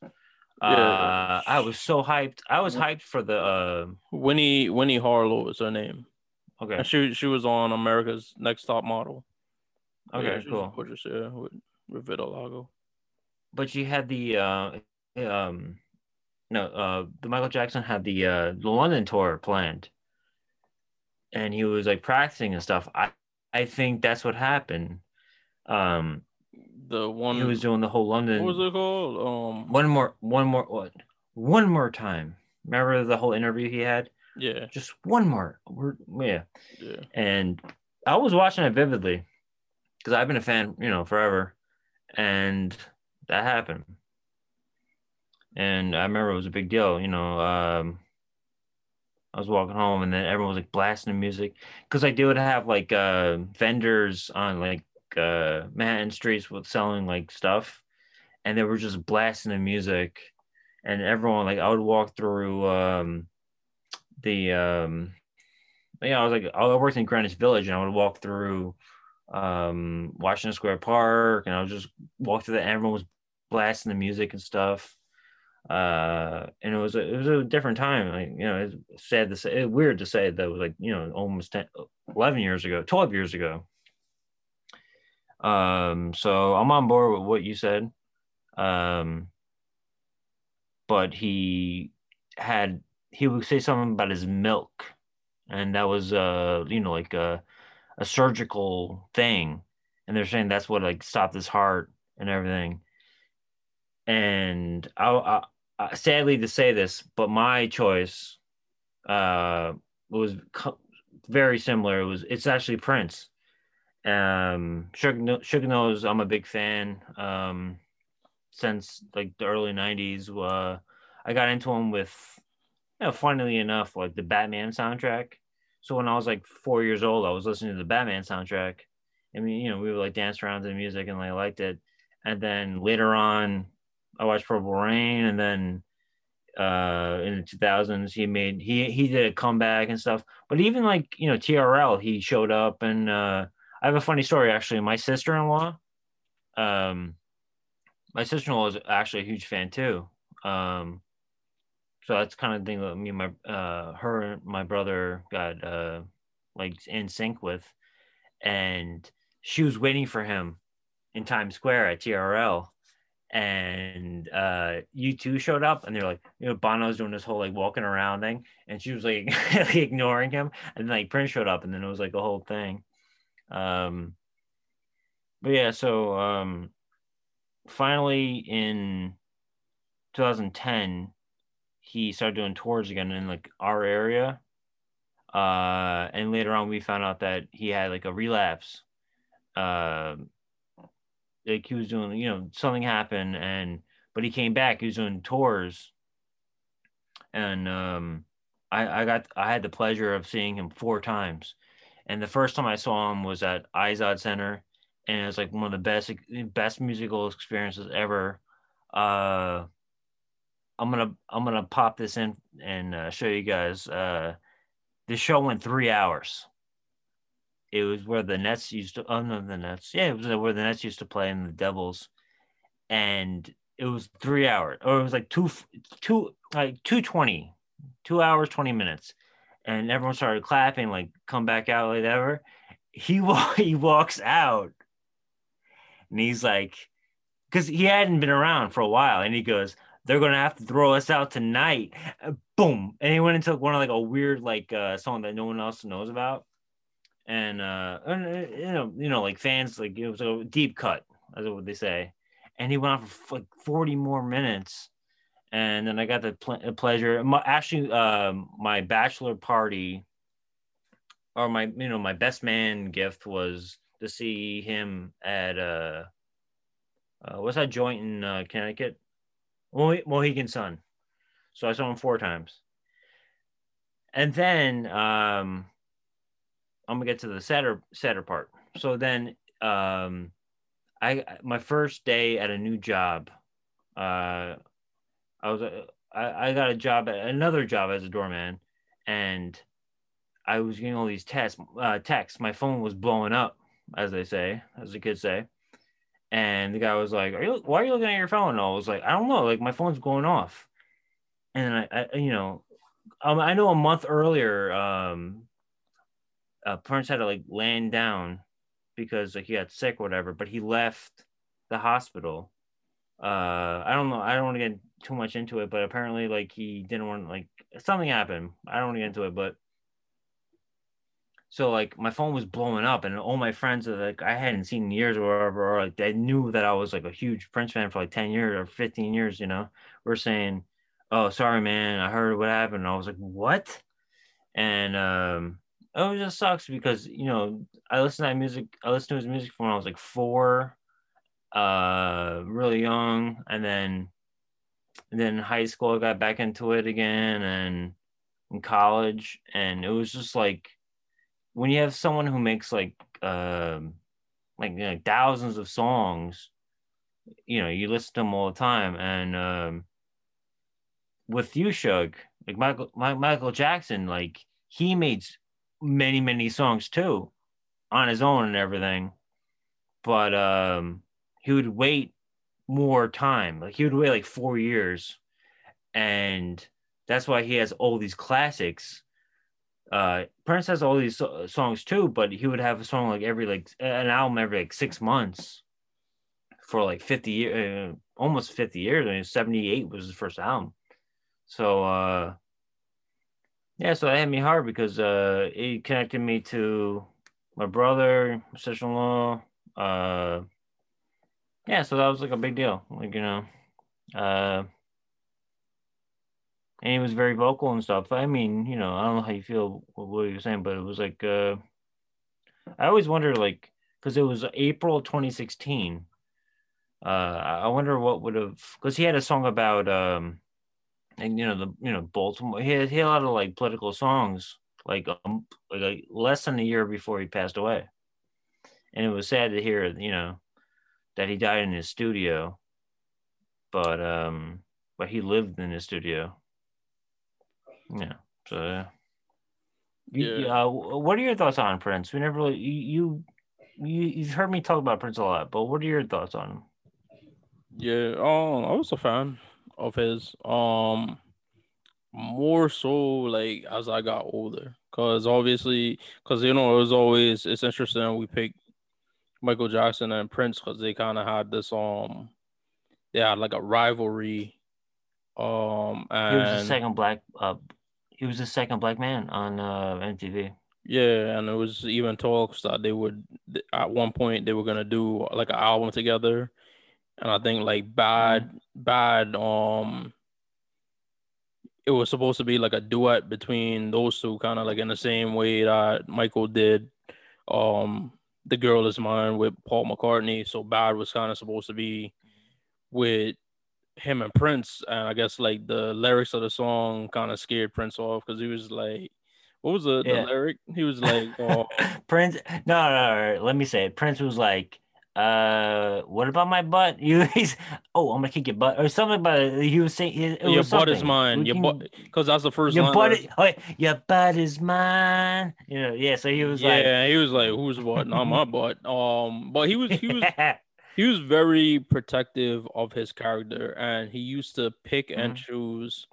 Yeah. Uh, I was so hyped. I was hyped for the uh, Winnie Winnie Harlow is her name. okay And she she was on America's Next Top Model. okay yeah, cool. Gorgeous, yeah, with, with vitiligo. but she had the uh um no uh the Michael Jackson had the uh the London tour planned and he was like practicing and stuff I I think that's what happened um The one he was doing the whole London what was it called? Um, one more one more what one more time remember the whole interview he had yeah, just one more We're, yeah yeah. and I was watching it vividly because I've been a fan, you know, forever, and that happened. And I remember it was a big deal, you know. Um, I was walking home, and then everyone was like blasting the music because I do have like uh, vendors on like uh, Manhattan streets with selling like stuff, and they were just blasting the music, and everyone like I would walk through um, the um, yeah, I was like, I worked in Greenwich Village and I would walk through um, Washington Square Park and I would just walk through that. And everyone was blasting the music and stuff. Uh, and it was a, it was a different time. Like, you know, it's sad to say, it's weird to say that was like, you know, almost 10, 11 years ago, 12 years ago. Um, so I'm on board with what you said. Um, but he had, he would say something about his milk. And that was uh you know like a, a surgical thing. And they're saying that's what like stopped his heart and everything. And I, I, I sadly to say this but my choice uh was co- very similar. It was it's actually prince um sugar, sugar knows i'm a big fan um since like the early 90s uh i got into him with you know, funnily enough, like the Batman soundtrack. So when I was like four years old, I was listening to the Batman soundtrack. I mean, you know, we would like dance around to the music and I liked it. And then later on, I watched Purple Rain, and then uh in the 2000s he made he he did a comeback and stuff but even like you know trl he showed up and uh i have a funny story actually. My sister-in-law um my sister-in-law is actually a huge fan too. Um so that's kind of the thing that me and my uh her and my brother got uh like in sync with. And she was waiting for him in times square at trl and uh U2 showed up and they're like you know bono's doing this whole like walking around thing. And she was like ignoring him. And then like prince showed up and then it was like a whole thing um but yeah so um finally in 2010 he started doing tours again in like our area. Uh, and later on, we found out that he had like a relapse. Uh, like he was doing, you know, something happened, and but he came back. He was doing tours, and um, I I got I had the pleasure of seeing him four times, and the first time I saw him was at Izod Center, and it was like one of the best best musical experiences ever. Uh, I'm gonna I'm gonna pop this in and uh, show you guys. Uh, the show went three hours. It was where the Nets used to. Oh no, the Nets. Yeah, it was where the Nets used to play in the Devils, and it was three hours, or it was like two two like two twenty, two hours twenty minutes, and everyone started clapping like come back out like ever, he he walks out. And he's like, because he hadn't been around for a while, and he goes, "They're gonna have to throw us out tonight." boom, and he went into one of like a weird like uh, song that no one else knows about, and uh, and, uh, you know, you know, like fans like it was a deep cut, that's what they say, and he went on for like forty more minutes, and then I got the pl- pleasure. My, actually, um, my bachelor party or my you know my best man gift was to see him at uh, uh what's that joint in uh, Connecticut? Mo- Mohegan Sun. So I saw him four times. And then um I'm gonna get to the sadder sadder part. So then um I my first day at a new job, uh I was I, I got a job at another job as a doorman and I was getting all these tests, uh, texts. My phone was blowing up, as they say, as the kids say. And the guy was like, "Are you? Why are you looking at your phone?" And I was like, "I don't know. Like my phone's going off." And I, I you know, um, I know a month earlier, um, uh, had to like land down because like he got sick or whatever. But he left the hospital. Uh, I don't know. I don't want to get too much into it, but apparently, like he didn't want like something happened. I don't want to get into it, but so like my phone was blowing up, and all my friends that like I hadn't seen in years or whatever, or like they knew that I was like a huge Prince fan for like ten years or fifteen years, you know, were saying, "Oh, sorry, man, I heard what happened." And I was like, "What?" And um, oh, it just sucks because you know I listened to that music. I listened to his music from when I was like four, uh, really young, and then and then high school I got back into it again, and in college, and it was just like when you have someone who makes like um like you know, thousands of songs, you know, you listen to them all the time, and um, with you, Shug, like Michael Michael Jackson, like he made many many songs too, on his own and everything, but um, he would wait more time, like he would wait like four years, and that's why he has all these classics uh Prince has all these so- songs too, but he would have a song like every like an album every like six months for like 50 years, uh, almost 50 years. I mean, 78 was his first album. So, uh, yeah, so that hit me hard because uh, it connected me to my brother, sister in law. Uh, yeah, so that was like a big deal. Like, you know, uh, and he was very vocal and stuff. I mean, you know, I don't know how you feel what you were saying, but it was like uh, I always wonder, like, because it was April 2016. Uh, I wonder what would have because he had a song about um, and you know the you know Baltimore. He had, he had a lot of like political songs, like um, like less than a year before he passed away, and it was sad to hear, you know, that he died in his studio. But um, but he lived in his studio yeah. So, you, yeah. Uh, what are your thoughts on Prince? We never really you you you've heard me talk about Prince a lot, but what are your thoughts on him? Yeah, um, I was a fan of his. Um, more so like as I got older, cause obviously, cause you know it was always it's interesting we picked Michael Jackson and Prince because they kind of had this um, they had like a rivalry. Um, and he was the second black uh he was the second black man on uh, MTV. Yeah, and it was even talks that they would at one point they were gonna do like an album together, and I think like bad mm-hmm. bad um it was supposed to be like a duet between those two, kind of like in the same way that Michael did um the girl is mine with Paul McCartney. So bad was kind of supposed to be with him and Prince, and I guess like the lyrics of the song kind of scared Prince off because he was like, "What was the, yeah. the lyric?" He was like, oh. "Prince." No, no, no, let me say it. Prince was like, "Uh, what about my butt?" You, he's, "Oh, I'm gonna kick your butt," or something about it. He was saying, it, "Your butt is mine." Your butt, because that's the first. Your butt, is, oh, your butt is mine. You know, yeah. So he was yeah, like, yeah, he was like, "Who's butt? Not my butt." Um, but he was, he was he was very protective of his character and he used to pick mm-hmm. and choose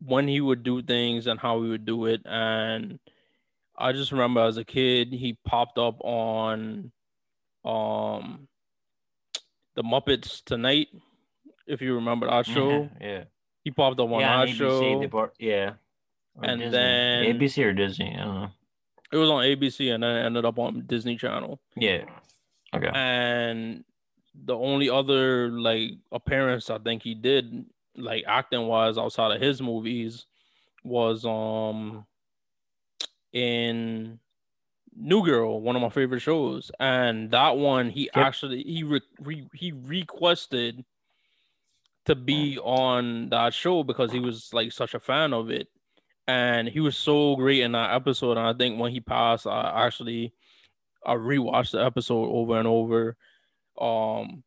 when he would do things and how he would do it and I just remember as a kid, he popped up on um the Muppets Tonight. If you remember our show, yeah, he popped up on yeah, ABC, show. bar- yeah, Or And Disney. then- ABC or Disney, I don't know. It was on ABC and then it ended up on Disney Channel. Yeah, okay. And the only other like appearance I think he did, like acting wise, outside of his movies, was um in New Girl, one of my favorite shows, and that one he Yep. actually he re- re- he requested to be on that show because he was like such a fan of it, and he was so great in that episode. And I think when he passed, I actually I rewatched the episode over and over, um,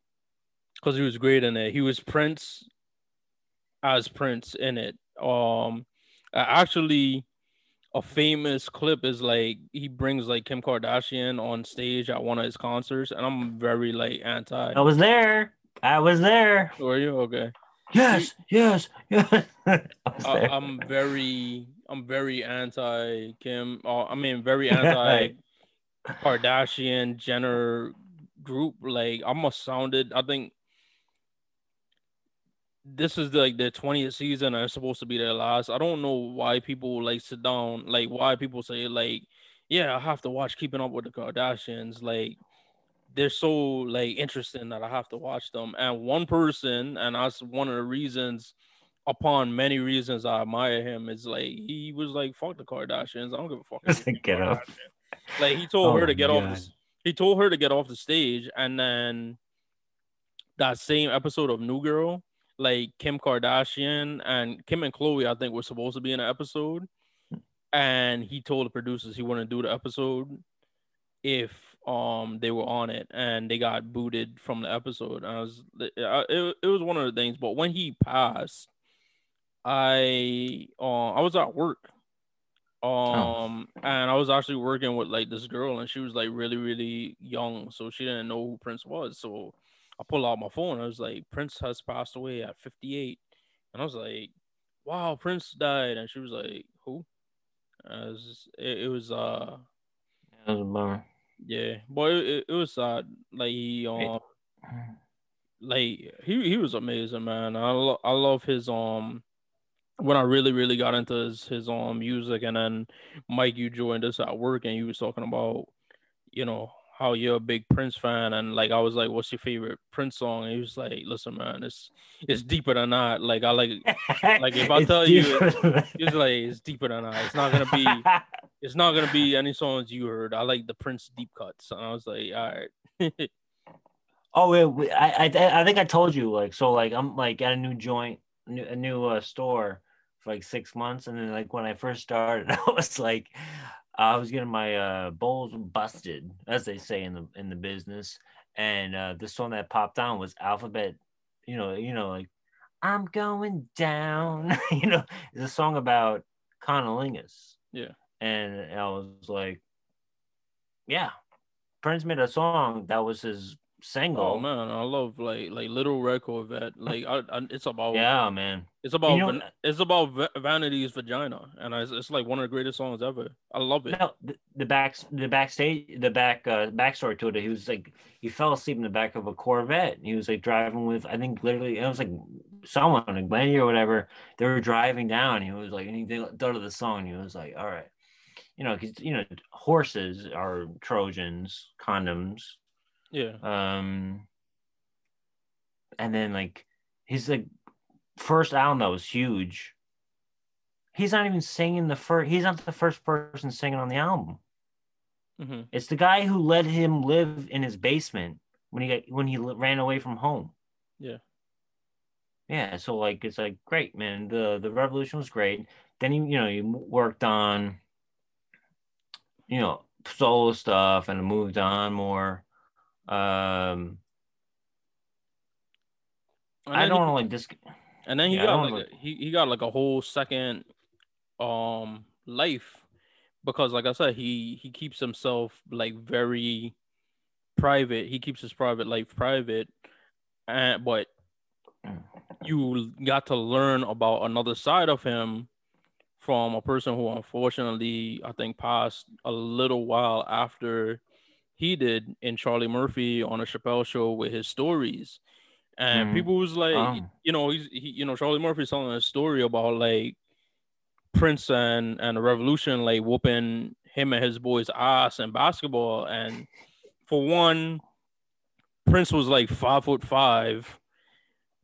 because he was great in it. He was Prince as Prince in it. Um, I actually a famous clip is like he brings like Kim Kardashian on stage at one of his concerts, and I'm very like anti. I was there. I was there. Were you okay? Yes, yes, yes. I I, I'm very, I'm very anti Kim. Uh, I mean, very anti Kardashian Jenner group. Like I'm a sounded. I think this is like their 20th season and it's supposed to be their last. I don't know why people like sit down, like why people say like, yeah, I have to watch Keeping Up with the Kardashians. Like they're so like interesting that I have to watch them. And one person, and that's one of the reasons, upon many reasons I admire him, is like he was like, fuck the Kardashians. I don't give a fuck. Get up. Like he told Oh her to get off the, he told her to get off the stage and then that same episode of New Girl, like Kim Kardashian and Kim and Khloe, I think were supposed to be in an episode. And he told the producers he wouldn't do the episode if um they were on it and they got booted from the episode. And I was I- it, it was one of the things, but when he passed, I uh, I was at work. Um and i was actually working with like this girl and she was like really really young. So she didn't know who prince was. So i pulled out my phone i was like prince has passed away at 58 and i was like wow prince died and she was like who and it was it, it was uh That was a bummer. yeah Boy, it, it, it was sad like he um like he he was amazing man i, lo- I love his um when I really, really got into his his um music, and then Mike, you joined us at work, and you was talking about, you know, how you're a big Prince fan, and like I was like, "What's your favorite Prince song?" And he was like, "Listen, man, it's it's deeper than that. Like I like, Like, if I tell you- it's like it's deeper than that. It's not gonna be, it's not gonna be any songs you heard. I like the Prince deep cuts." And I was like, "All right, Oh, we- I, I, I think I told you like so. Like I'm like at a new joint, new, a new uh, store for like six months, and then like when I first started, I was like, I was getting my uh, bowls busted, as they say in the in the business, and uh, the song that popped on was Alphabet. You know, you know, like I'm going down. you know, it's a song about cunnilingus. Yeah. And I was like, yeah, Prince made a song that was his single. oh man, I love like like Little Red Corvette. Like I, I it's about Yeah, man. It's about know- it's about Vanity's vagina, and it's, it's like one of the greatest songs ever. I love it. No, the, the back, the backstage, the back, uh, backstory to it. He was like, he fell asleep in the back of a Corvette. He was like driving with, I think, literally, it was like someone, like Glenny or whatever. They were driving down. He was like, and he thought of the song. He was like, all right, you know, because you know, horses are Trojans, condoms. Yeah, Um, and then like his like first album that was huge. He's not even singing the first. He's not the first person singing on the album. hmm It's the guy who let him live in his basement when he got when he ran away from home. Yeah. Yeah. So like it's like great, man. The the revolution was great. Then he you know he worked on you know solo stuff and moved on more. Um, I don't he, like this. and then he yeah, got like a, he, he got like a whole second um life because like I said, he he keeps himself like very private. He keeps his private life private, and but you got to learn about another side of him from a person who unfortunately I think passed a little while after he did in Charlie Murphy on a Chappelle show with his stories. And mm-hmm. people was like, um. you know, he's he, you know, Charlie Murphy's telling a story about like Prince and and the revolution like whooping him and his boys ass in basketball. And for one, Prince was like five foot five.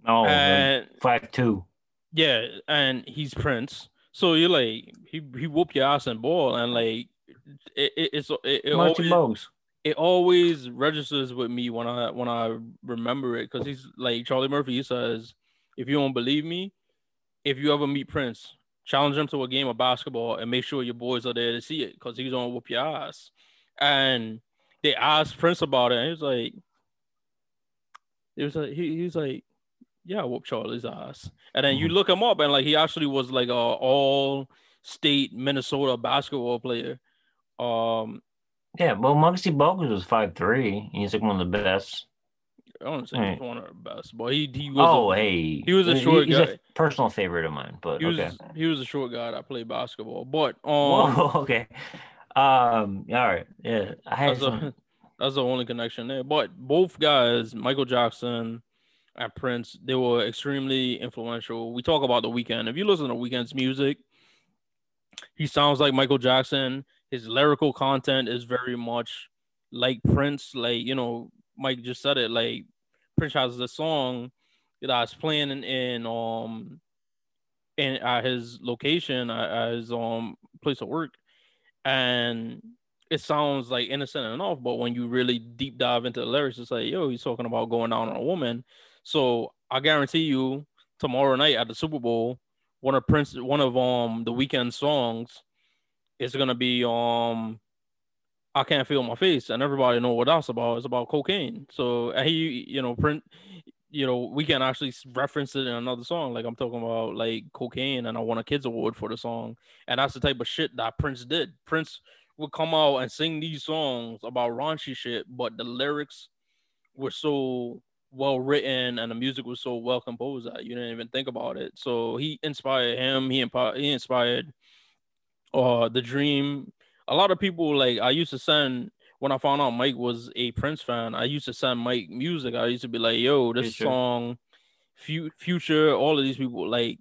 No, and, five two. Yeah, and he's Prince. So you're like he he whoop your ass in ball and like it, it it's it, it always, it always registers with me when I when I remember it because he's like Charlie Murphy. He says, "If you don't believe me, if you ever meet Prince, challenge him to a game of basketball and make sure your boys are there to see it because he's gonna whoop your ass." And they asked Prince about it, and he was like, "It was like he, he was like, yeah, whoop Charlie's ass." And then mm-hmm. you look him up, and like he actually was like a all state Minnesota basketball player. Um, yeah, well, Muggsy Bogues was five three. He's like one of the best. I don't say he's one of the best, but he he was. Oh, a, hey, he was a short he's guy. A personal favorite of mine, but he was okay. he was a short guy that played basketball. But um, Whoa, okay, um, all right, yeah, I had that's, some... a, that's the only connection there. But both guys, Michael Jackson and Prince, they were extremely influential. We talk about the Weeknd. If you listen to Weeknd's music, he sounds like Michael Jackson his lyrical content is very much like Prince. Like you know, Mike just said it. Like Prince has a song that I was playing in, in um in at his location at his um place of work, and it sounds like innocent enough, but when you really deep dive into the lyrics, it's like, yo, he's talking about going down on a woman. So I guarantee you, tomorrow night at the Super Bowl, one of Prince, one of um the Weeknd songs it's gonna be um I can't feel my face, and everybody know what that's about. It's about cocaine. So he, you know, print, you know, Weeknd actually reference it in another song. Like I'm talking about like cocaine, and I won a kids award for the song, and that's the type of shit that Prince did. Prince would come out and sing these songs about raunchy shit, but the lyrics were so well written and the music was so well composed that you didn't even think about it. So he inspired him. He, he inspired uh the dream. A lot of people like i used to send when i found out mike was a prince fan i used to send mike music. I used to be like yo this future. song future all of these people like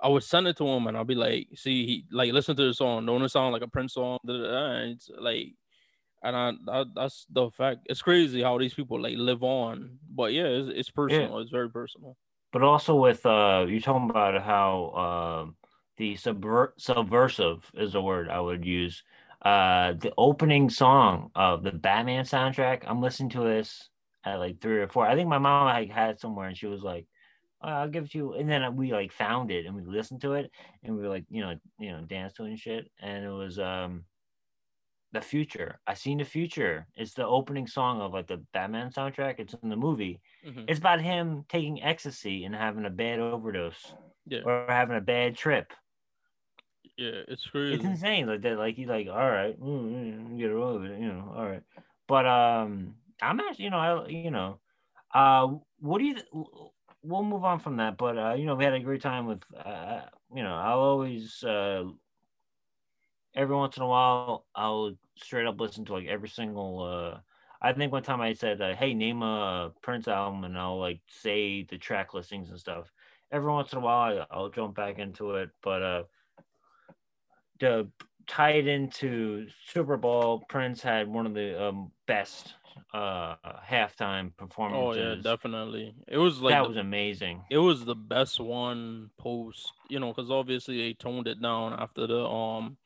i would send it to him and i'll be like see he like listen to the song. Don't it sound like a prince song? And it's like and I, I, that's the fact. It's crazy how these people like live on. But yeah it's, it's personal. Yeah. it's very personal. But also with uh you talking about how um the subver- subversive is the word I would use. Uh, the opening song of the Batman soundtrack. I'm listening to this at like three or four. I think my mom like had it somewhere, and she was like, oh, "I'll give it to you." And then we like found it, and we listened to it, and we were like, you know, you know, dance to it and shit. And it was um, the future. I seen the future. It's the opening song of like the Batman soundtrack. It's in the movie. Mm-hmm. It's about him taking ecstasy and having a bad overdose, yeah. or having a bad trip yeah, it's crazy. It's insane like that. Like he's like, all right, mm, mm, get over it, you know, all right. But um, I'm actually, you know, I, you know, uh, what do you? We'll move on from that, but uh, you know, we had a great time with, uh, you know, I'll always, uh, every once in a while, I'll straight up listen to like every single. uh I think one time I said, uh, "Hey, name a Prince album," and I'll like say the track listings and stuff. Every once in a while, I'll jump back into it, but uh to tie it into Super Bowl, Prince had one of the um, best uh halftime performances. Oh yeah, definitely. It was like that the, was amazing. It was the best one post, you know, because obviously they toned it down after the um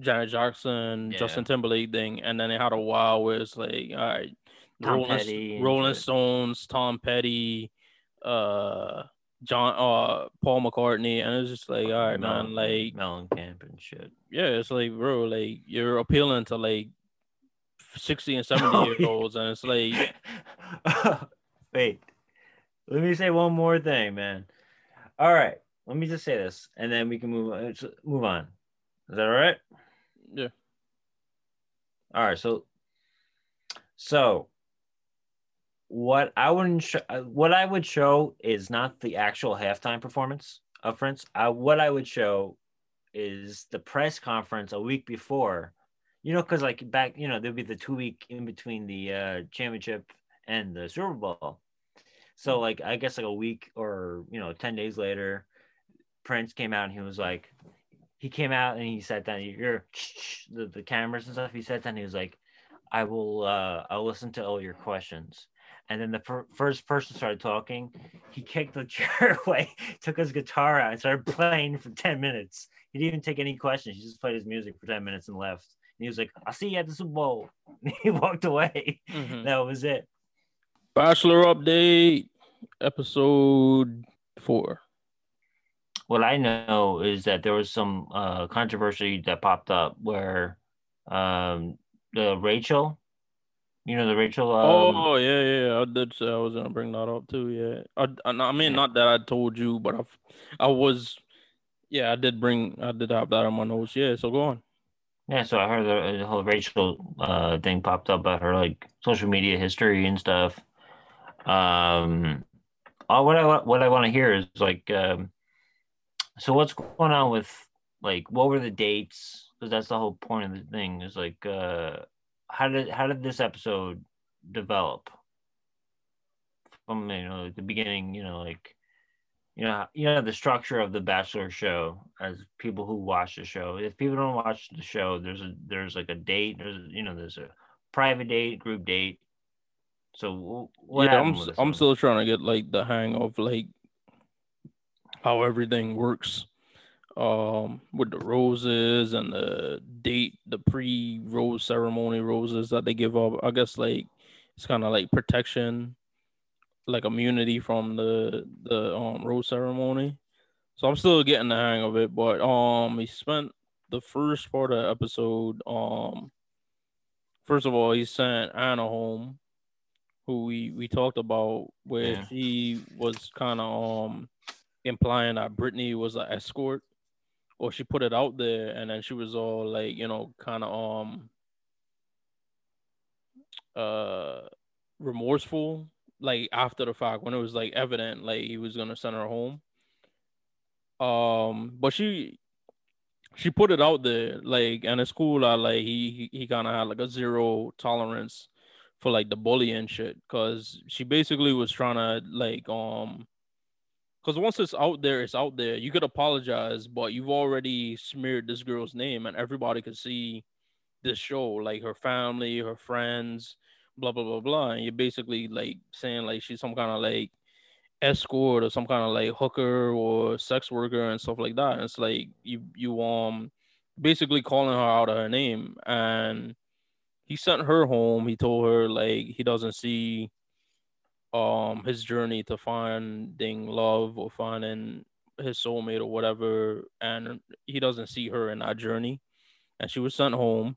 Janet Jackson, yeah. Justin Timberlake thing, and then they had a while where it's like, all right, Tom Rolling, Rolling Stones, Tom Petty, uh John uh Paul McCartney and it's just like all right Mel- man like Mellencamp and shit. Yeah, it's like bro, like you're appealing to like 60 and 70 year olds and it's like wait. Let me say one more thing, man. All right, let me just say this and then we can move on. move on. Is that all right? Yeah. All right, so so what I wouldn't sh- uh, what I would show is not the actual halftime performance of Prince. I, what I would show is the press conference a week before. You know, because like back, you know, there'd be the two week in between the uh, championship and the Super Bowl. So like I guess like a week or you know ten days later, Prince came out and he was like, he came out and he said that you're the, the cameras and stuff. He said that and he was like, I will uh I'll listen to all your questions. And then the per- first person started talking. He kicked the chair away, took his guitar out, and started playing for 10 minutes. He didn't even take any questions. He just played his music for 10 minutes and left. And he was like, I'll see you at the Super Bowl. And he walked away. Mm-hmm. That was it. Bachelor update, episode four. What I know is that there was some uh, controversy that popped up where um, the Rachel, you know the Rachel. Um, oh yeah, yeah, I did say I was gonna bring that up too. Yeah, I, I, mean, not that I told you, but I, I was, yeah, I did bring, I did have that on my notes. Yeah, so go on. Yeah, so I heard the, the whole Rachel uh, thing popped up about her like social media history and stuff. Um, all what I what I want to hear is like, um, so what's going on with like what were the dates? Because that's the whole point of the thing. Is like, uh, how did how did this episode develop from you know the beginning? You know, like you know you know the structure of the Bachelor show as people who watch the show. If people don't watch the show, there's a there's like a date. There's you know there's a private date, group date. So yeah, I'm I'm still trying to get like the hang of like how everything works um with the roses and the date the pre-rose ceremony roses that they give up i guess like it's kind of like protection like immunity from the the um rose ceremony. So i'm still getting the hang of it but um he spent the first part of the episode um first of all he sent anna home who we we talked about where yeah. she was kind of um implying that brittany was an escort or she put it out there and then she was all like you know kind of um uh remorseful like after the fact when it was like evident like he was gonna send her home. Um but she she put it out there like and it's cool that like he he, he kind of had like a zero tolerance for like the bullying shit because she basically was trying to like um because once it's out there, it's out there. You could apologize, but you've already smeared this girl's name, and everybody could see this show, like her family, her friends, blah blah blah blah. And you're basically like saying like she's some kind of like escort or some kind of like hooker or sex worker and stuff like that. And it's like you you um basically calling her out of her name, and he sent her home. He told her like he doesn't see um his journey to finding love or finding his soulmate or whatever and he doesn't see her in that journey and she was sent home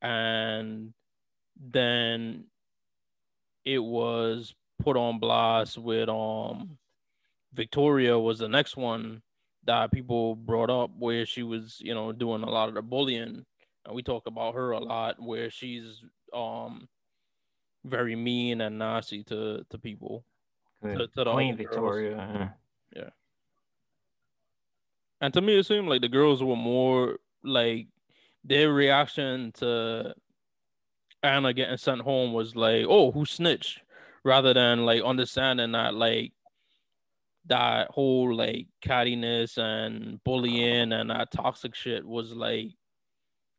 and then it was put on blast with um Victoria was the next one that people brought up where she was you know doing a lot of the bullying and we talk about her a lot where she's um very mean and nasty to to people. To, to Queen Victoria. Yeah. And to me, it seemed like the girls were more like their reaction to Anna getting sent home was like, "Oh, who snitched?" rather than like understanding that like that whole like cattiness and bullying and that toxic shit was like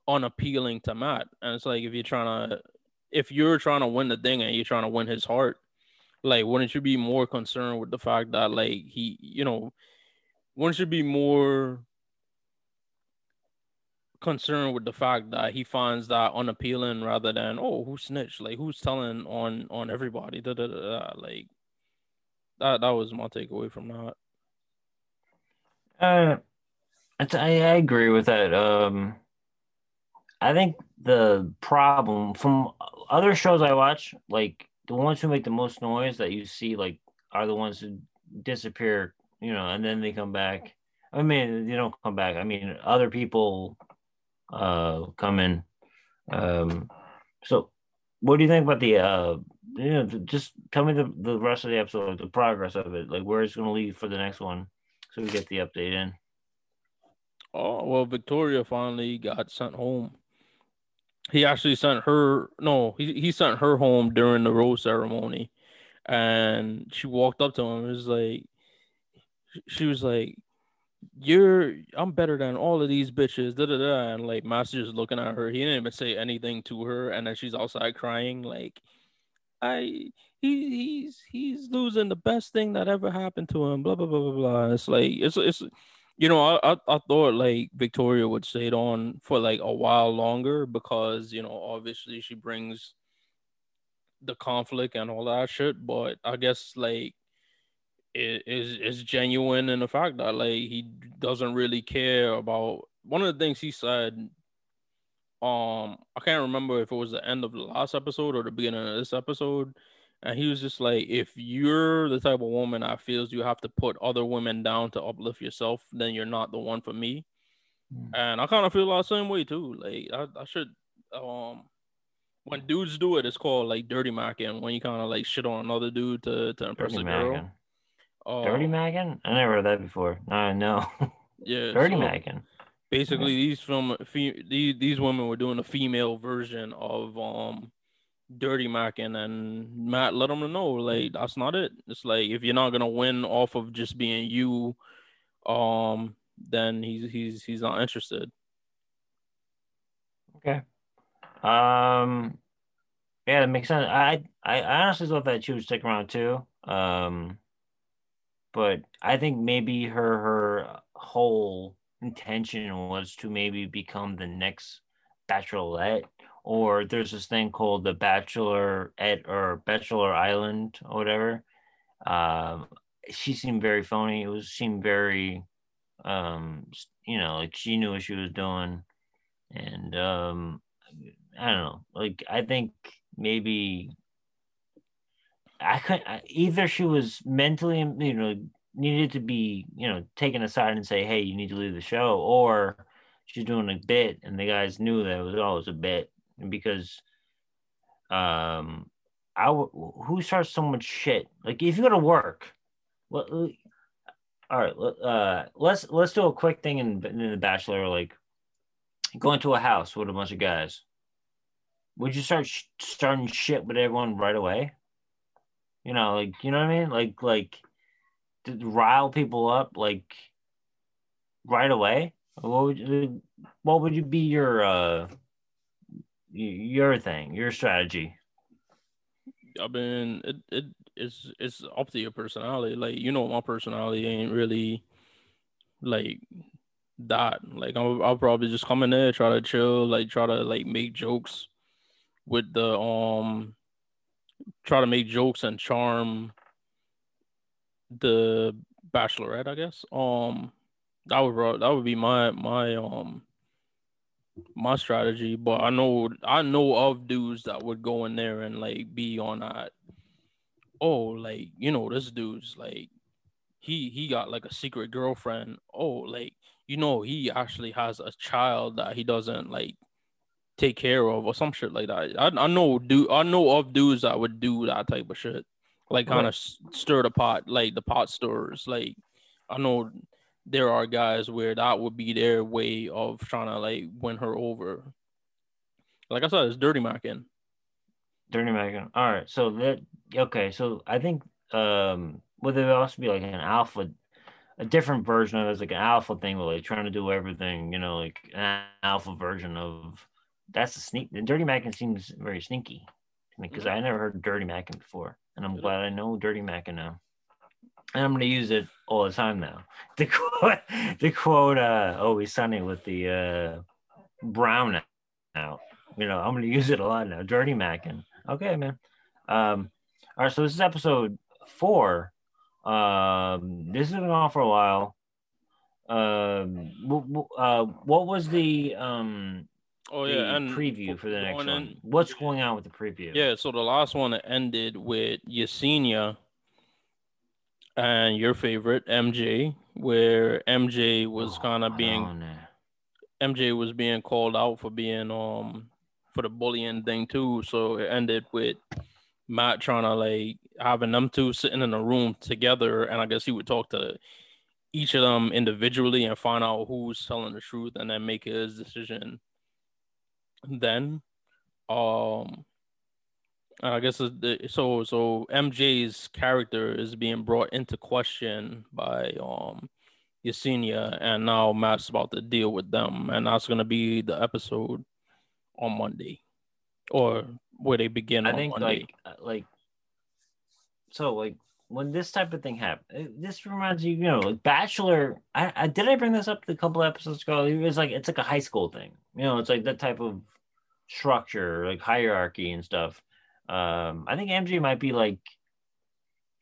unappealing to Matt. And it's like if you're trying to if you're trying to win the thing and you're trying to win his heart, like wouldn't you be more concerned with the fact that like he, you know, wouldn't you be more concerned with the fact that he finds that unappealing rather than oh who snitched? Like who's telling on on everybody? Da, da, da, da. like that that was my takeaway from that. Uh I, I agree with that. Um I think the problem from other shows I watch, like the ones who make the most noise that you see, like are the ones who disappear, you know, and then they come back. I mean, they don't come back. I mean, other people uh come in. Um, so what do you think about the uh you know just tell me the, the rest of the episode the progress of it like where it's going to lead for the next one so we get the update in Oh well, Victoria finally got sent home. He actually sent her. No, he he sent her home during the rose ceremony, and she walked up to him. It was like, she was like, "You're, I'm better than all of these bitches." Da da da. And like, Master just looking at her. He didn't even say anything to her, and then she's outside crying. Like, I he he's he's losing the best thing that ever happened to him. Blah blah blah blah blah. It's like it's it's you know I, I I thought like Victoria would stay on for like a while longer because you know obviously she brings the conflict and all that shit. But I guess like it is is genuine in the fact that like he doesn't really care about one of the things he said um I can't remember if it was the end of the last episode or the beginning of this episode and he was just like, if you're the type of woman that feels you have to put other women down to uplift yourself, then you're not the one for me. Mm. And I kind of feel the same way too. Like I, I should um when dudes do it, it's called like dirty macking when you kind of like shit on another dude to, to impress dirty a girl. Uh, dirty macking? I never heard that before. I know. Yeah. dirty so macking. Basically, these from these these women were doing a female version of um dirty macking and Matt let them know like that's not it. It's like if you're not gonna win off of just being you, um, then he's he's he's not interested. Okay. Um yeah, that makes sense. I I honestly thought that she would stick around too. Um but I think maybe her her whole intention was to maybe become the next bachelorette or there's this thing called the Bachelor at or Bachelor Island or whatever. Um, she seemed very phony. It was seemed very, um, you know, like she knew what she was doing, and um, I don't know. Like I think maybe I couldn't either. She was mentally, you know, needed to be, you know, taken aside and say, "Hey, you need to leave the show," or she's doing a bit, and the guys knew that it was always a bit because um I w- who starts so much shit? Like if you go to work well, all right uh let's let's do a quick thing in, in the bachelor like going to a house with a bunch of guys. Would you start sh- starting shit with everyone right away? You know like you know what i mean? Like like to rile people up like right away? What would you, what would you be your uh your thing, your strategy? I mean, it it it's it's up to your personality. Like you know, my personality ain't really like that. Like I'll, I'll probably just come in there, try to chill, like try to like make jokes with the um, try to make jokes and charm the bachelorette. I guess um, that would that would be my my um my strategy, but I know I know of dudes that would go in there and like be on that. Oh, like you know, this dude's like he he got like a secret girlfriend. Oh, like you know, he actually has a child that he doesn't like take care of or some shit like that. I I know do I know of dudes that would do that type of shit, like kind of right. stir the pot, like the pot stirrers. Like I know there are guys where that would be their way of trying to like win her over. Like I said, it's dirty macking. Dirty macking. All right. So that okay. So I think um would there also be like an alpha a different version of it as like an alpha thing where like trying to do everything, you know, like an alpha version of that's a sneak the dirty macking seems very sneaky because I never heard dirty macking before. And I'm glad I know dirty macking now and I'm going to use it all the time now. The quote, the quote uh, Always Sunny with the uh, brown out. You know, I'm going to use it a lot now. Dirty Mackin. Okay, man. Um, all right, so this is episode four. Um, this has been on for a while. Um, uh, what was the um? Oh yeah, and preview for the next one. What's going on with the preview? Yeah, so the last one ended with Yesenia and your favorite MJ, where MJ was oh, kind of being MJ was being called out for being um for the bullying thing too. So it ended with Matt trying to like having them two sitting in a room together, and I guess he would talk to each of them individually and find out who's telling the truth and then make his decision then um I guess so so MJ's character is being brought into question by um Yesenia and now Matt's about to deal with them and that's gonna be the episode on Monday. Or where they begin I think Monday. like uh, like so like when this type of thing happens, this reminds you, you know, like Bachelor. I, I did I bring this up a couple episodes ago. It was like it's like a high school thing, you know. It's like that type of structure, like hierarchy and stuff. Um, I think MJ might be like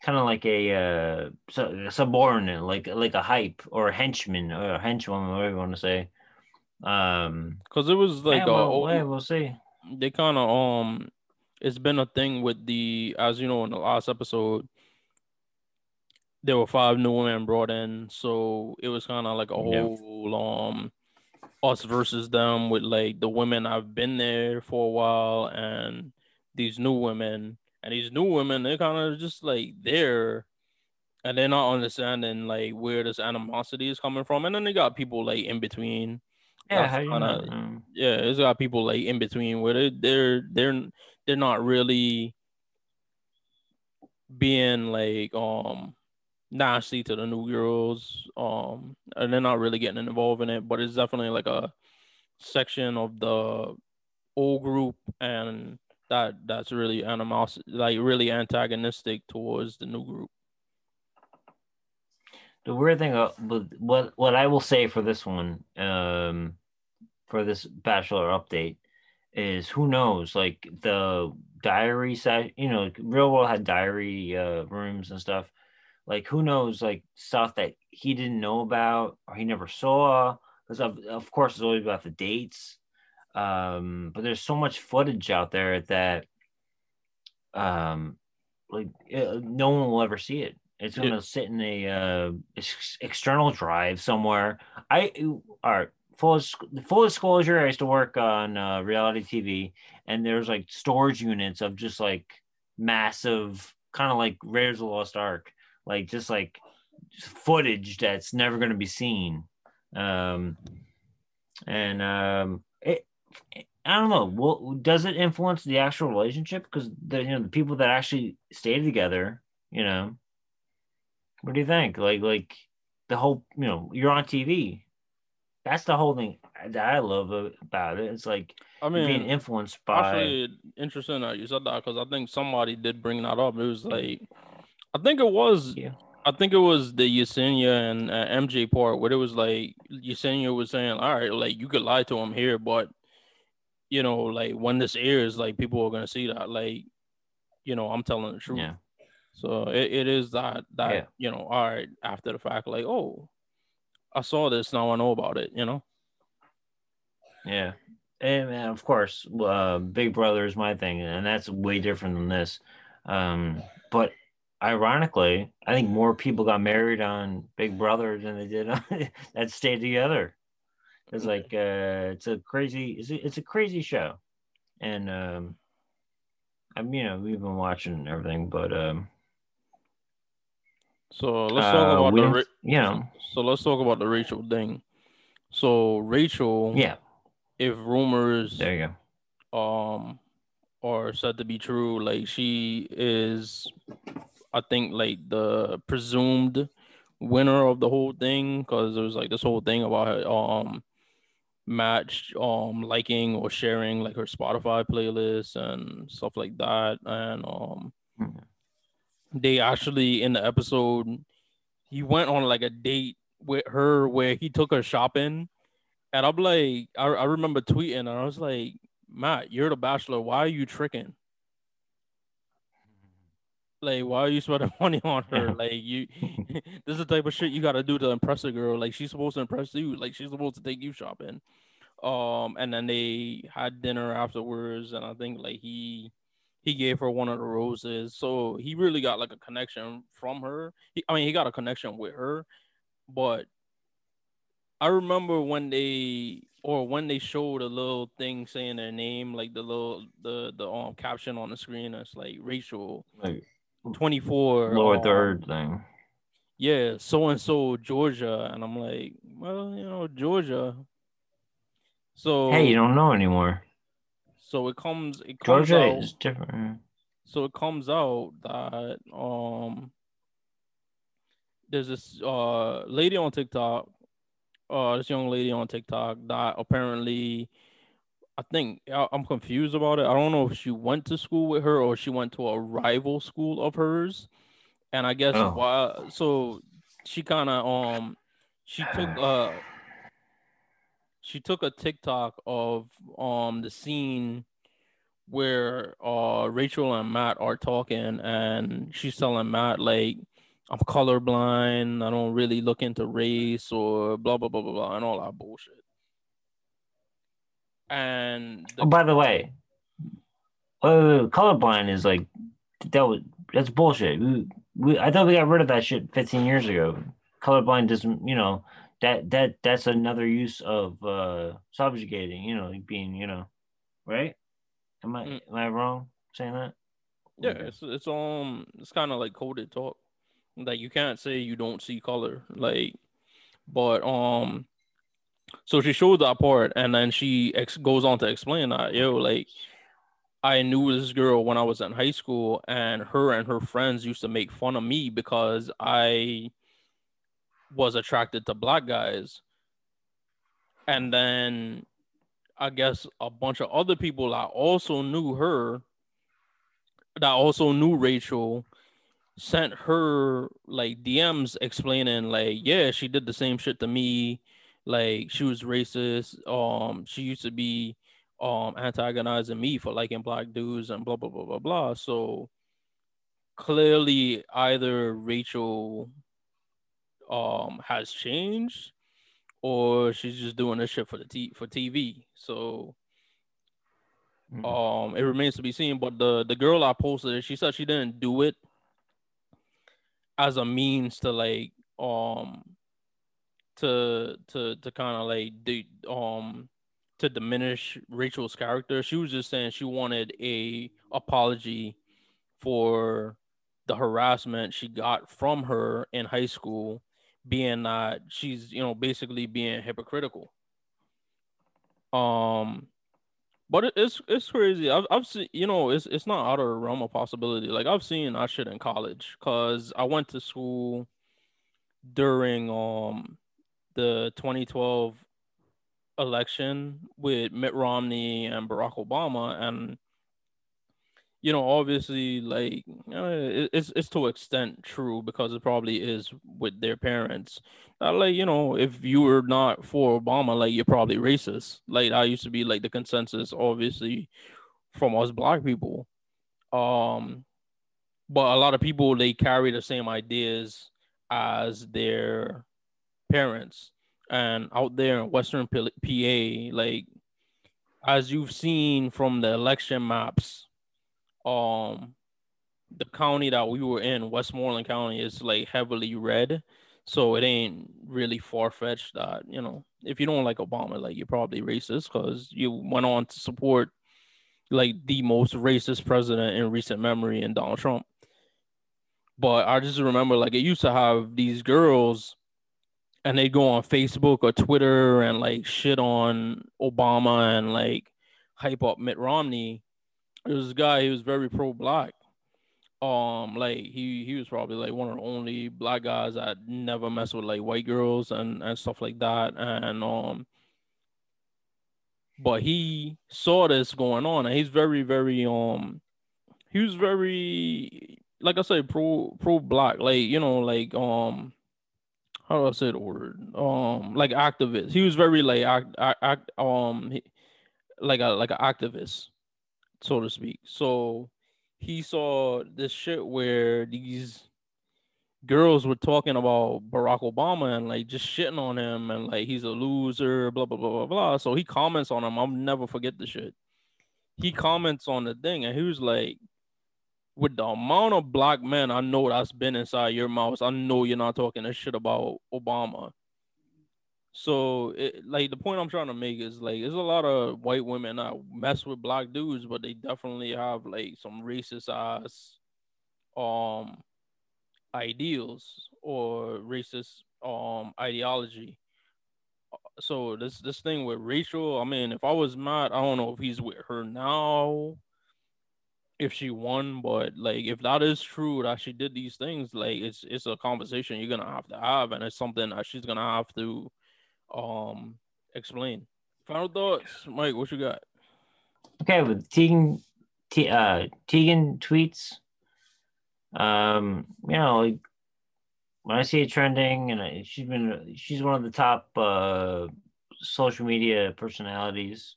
kind of like a uh, subordinate, like like a hype or a henchman or a henchwoman, whatever you want to say. Um, because it was like yeah, well, a, yeah, we'll see. They kind of um, it's been a thing with the as you know in the last episode. There were five new women brought in, so it was kind of like a whole yeah. um us versus them with like the women I've been there for a while and these new women and these new women they're kind of just like there and they're not understanding like where this animosity is coming from and then they got people like in between yeah kinda, yeah it's got people like in between where they, they're they're they're not really being like um nasty to the new girls. Um, and they're not really getting involved in it, but it's definitely like a section of the old group and that that's really animosity like really antagonistic towards the new group. The weird thing uh, what what i will say for this one um for this bachelor update is who knows like the diary set you know real world had diary uh, rooms and stuff. Like who knows like stuff that he didn't know about or he never saw because of, of course it's always about the dates um but there's so much footage out there that um like uh, no one will ever see it. It's going to yeah. sit in a uh, external drive somewhere. I all right full full disclosure i used to work on uh, reality tv and there's like storage units of just like massive kind of like Raiders of the Lost Ark like just like footage that's never going to be seen. Um and um it, i don't know. Well does it influence the actual relationship? Because the you know the people that actually stay together you know what do you think? Like like the whole you know you're on tv that's the whole thing that i love about it. It's like i mean being influenced by actually interesting that you said that because i think somebody did bring that up. It was like I think it was. Yeah. I think it was the Yesenia and uh, MJ part where it was like Yesenia was saying, "All right, like you could lie to him here, but you know, like when this airs, like people are gonna see that, like, you know, I'm telling the truth." Yeah. So it, it is that that yeah. you know, all right, after the fact, like, oh, I saw this, now I know about it, you know. Yeah, and, and of course, uh, Big Brother is my thing, and that's way different than this. Um, but ironically, I think more people got married on Big Brother than they did on that stayed together. It's like uh, it's a crazy it's a, it's a crazy show, and um, I'm you know we've been watching everything, but um, so let's talk uh, about the you know. so let's talk about the Rachel thing. So Rachel, yeah, if rumors there you go, um, are said to be true, like she is I think like the presumed winner of the whole thing because there was like this whole thing about her, um match um liking or sharing like her Spotify playlist and stuff like that and um mm-hmm. they actually in the episode he went on like a date with her where he took her shopping and I'm like I, I remember tweeting and I was like Matt you're the bachelor why are you tricking like, why are you spending money on her? Like, you, this is the type of shit you gotta do to impress a girl. Like, she's supposed to impress you. Like, she's supposed to take you shopping. Um, and then they had dinner afterwards, and I think like he he gave her one of the roses. So he really got like a connection from her. He, I mean, he got a connection with her, but I remember when they or when they showed a little thing saying their name, like the little the the um caption on the screen, it's like Rachel. 24 lower um, third thing. yeah, so and so Georgia, and I'm like, well, you know, Georgia. So Hey, you don't know anymore. so it comes it comes Georgia out, is different. so it comes out that um there's this uh lady on TikTok, uh this young lady on TikTok that apparently I think I'm confused about it. I don't know if she went to school with her or she went to a rival school of hers. And I guess Oh. why so she kind of um she took uh she took a TikTok of um the scene where uh Rachel and Matt are talking and she's telling Matt like I'm colorblind, I don't really look into race or blah blah blah blah blah and all that bullshit. And the Oh, by the way, uh, colorblind is like that was that's bullshit. We, we I thought we got rid of that shit 15 years ago. Colorblind doesn't, you know, that that that's another use of uh subjugating, you know, being, you know, right? Am I Mm. am I wrong saying that? Yeah, it's it's um it's kind of like coded talk. Like you can't say you don't see color. Like, but um, so she shows that part, and then she ex- goes on to explain that yo, like I knew this girl when I was in high school, and her and her friends used to make fun of me because I was attracted to black guys, and then I guess a bunch of other people I also knew her, that also knew Rachel, sent her like DMs explaining like, yeah, she did the same shit to me. Like she was racist. Um, she used to be um antagonizing me for liking black dudes and blah blah blah blah blah. So clearly either Rachel um has changed or she's just doing this shit for the t- for TV. So Mm. um it remains to be seen but the the girl i posted it she said she didn't do it as a means to like um to to to kind of like de- um to diminish rachel's character she was just saying she wanted a apology for the harassment she got from her in high school being that she's you know basically being hypocritical um but it's it's crazy. I've I've seen you know it's it's not out of the realm of possibility. Like I've seen that shit in college because I went to school during um the 2012 election with Mitt Romney and Barack Obama, and you know obviously like uh, it's it's to extent true because it probably is with their parents. Uh, like you know if you were not for Obama, like you're probably racist. Like I used to be like the consensus, obviously, from us black people. Um, but a lot of people they carry the same ideas as their parents, and out there in Western PA, like as you've seen from the election maps, um, the county that we were in, Westmoreland County, is like heavily red. So it ain't really far fetched that, you know, if you don't like Obama, like you're probably racist because you went on to support like the most racist president in recent memory in Donald Trump. But I just remember like it used to have these girls and they go on Facebook or Twitter and like shit on Obama and like hype up Mitt Romney. There was a guy, he was very pro black um like he he was probably like one of the only black guys that never mess with like white girls and and stuff like that. And um but he saw this going on and he's very very um he was very like i said pro pro black like you know like um how do i say the word um like activist he was very like act, act, um he, like a like an activist so to speak so he saw this shit where these girls were talking about Barack Obama and like just shitting on him and like he's a loser, blah blah blah blah blah. So he comments on him. I'll never forget the shit. He comments on the thing and he was like, with the amount of black men I know that's been inside your mouth, I know you're not talking this shit about Obama. So, it, like the point I'm trying to make is like there's a lot of white women that mess with black dudes, but they definitely have like some racist ass, um, ideals or racist um ideology. So this this thing with Rachel, I mean, if I was Matt, I don't know if he's with her now, if she won, but like if that is true that she did these things, like it's it's a conversation you're gonna have to have, and it's something that she's gonna have to um explain. Final thoughts, Mike. What you got? Okay, with Teigen, T, uh, Teigen tweets. Um, you know, like when I see it trending, and she's been she's one of the top uh, social media personalities.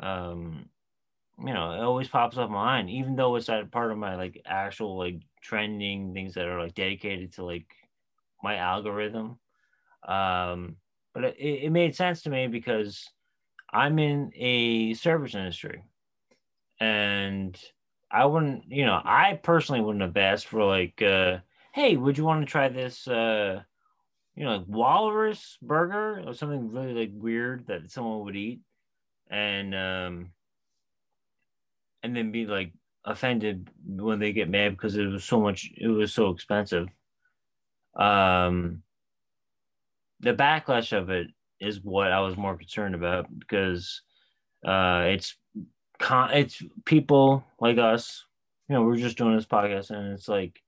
Um, you know, it always pops up mine, even though it's that part of my like actual like trending things that are like dedicated to like my algorithm. Um, but it, it made sense to me because I'm in a service industry and I wouldn't, you know, I personally wouldn't have asked for like, uh, hey, would you want to try this, uh, you know, like walrus burger or something really like weird that someone would eat, and um, and then be like offended when they get mad because it was so much, it was so expensive. Um, the backlash of it is what I was more concerned about because uh, it's con- it's people like us. You know, we're just doing this podcast, and it's like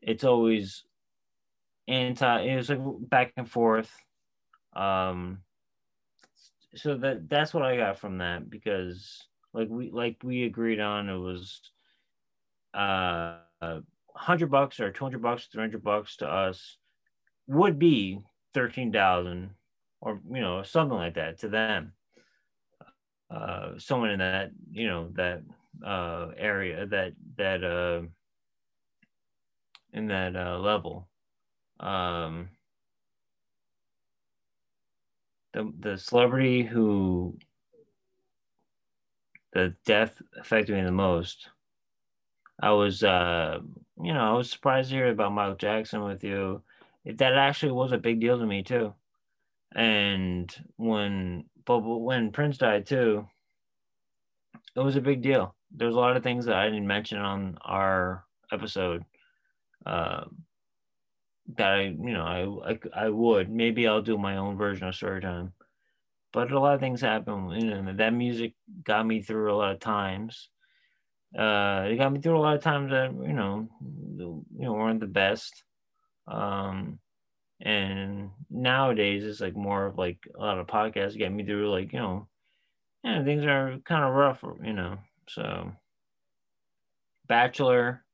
it's always anti. It's like back and forth. Um, so that that's what I got from that because like we like we agreed on it was uh, hundred bucks or two hundred bucks, three hundred bucks to us would be thirteen thousand or you know something like that to them. Uh someone in that you know that uh area that that uh in that uh level. Um the the celebrity who the death affected me the most i was uh you know i was surprised to hear about michael jackson with you that actually was a big deal to me too and when but when Prince died too, it was a big deal. There's a lot of things that I didn't mention on our episode uh, that I, you know, I, I, I would. Maybe I'll do my own version of story time. But a lot of things happen. You know, that music got me through a lot of times. Uh, it got me through a lot of times that you know, you know, weren't the best. Um, and nowadays it's like more of like a lot of podcasts get me through like you know yeah things are kind of rough you know so bachelor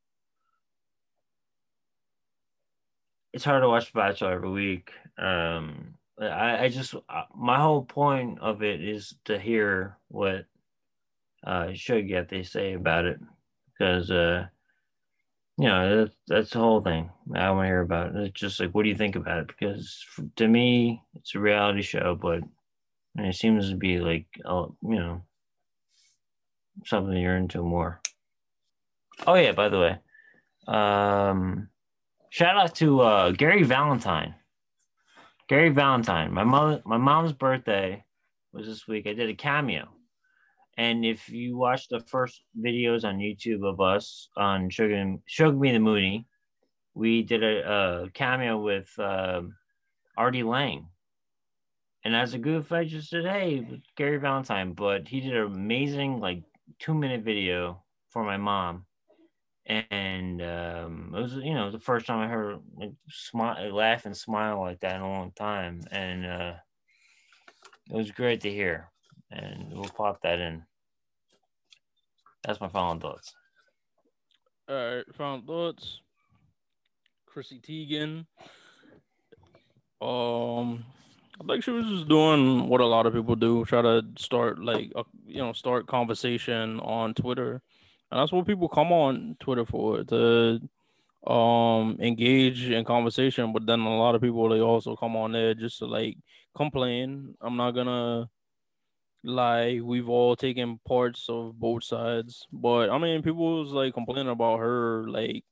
it's hard to watch bachelor every week um i i just uh, my whole point of it is to hear what uh should get they say about it. Because uh you know that's, that's the whole thing i want to hear about. It. it's just like what do you think about it? Because to me it's a reality show but it seems to be like uh, you know something you're into more. Oh yeah by the way um shout out to uh gary valentine gary valentine my mother my mom's birthday was this week i did a cameo and if you watch the first videos on YouTube of us on Sugar, Sugar Me the Mooney, we did a, a cameo with uh, Artie Lange. And as a goof, I just said, hey, Gary Valentine. But he did an amazing, like, two minute video for my mom. And um, it was, you know, the first time I heard like, smile, laugh and smile like that in a long time. And uh, it was great to hear and we'll pop that in. That's my final thoughts. All right, final thoughts. Chrissy Teigen. Um, I think she was just doing what a lot of people do, try to start like a, you know start conversation on Twitter, and that's what people come on Twitter for to um engage in conversation. But then a lot of people they also come on there just to like complain. I'm not gonna lie. we've all taken parts of both sides but i mean people was like complaining about her like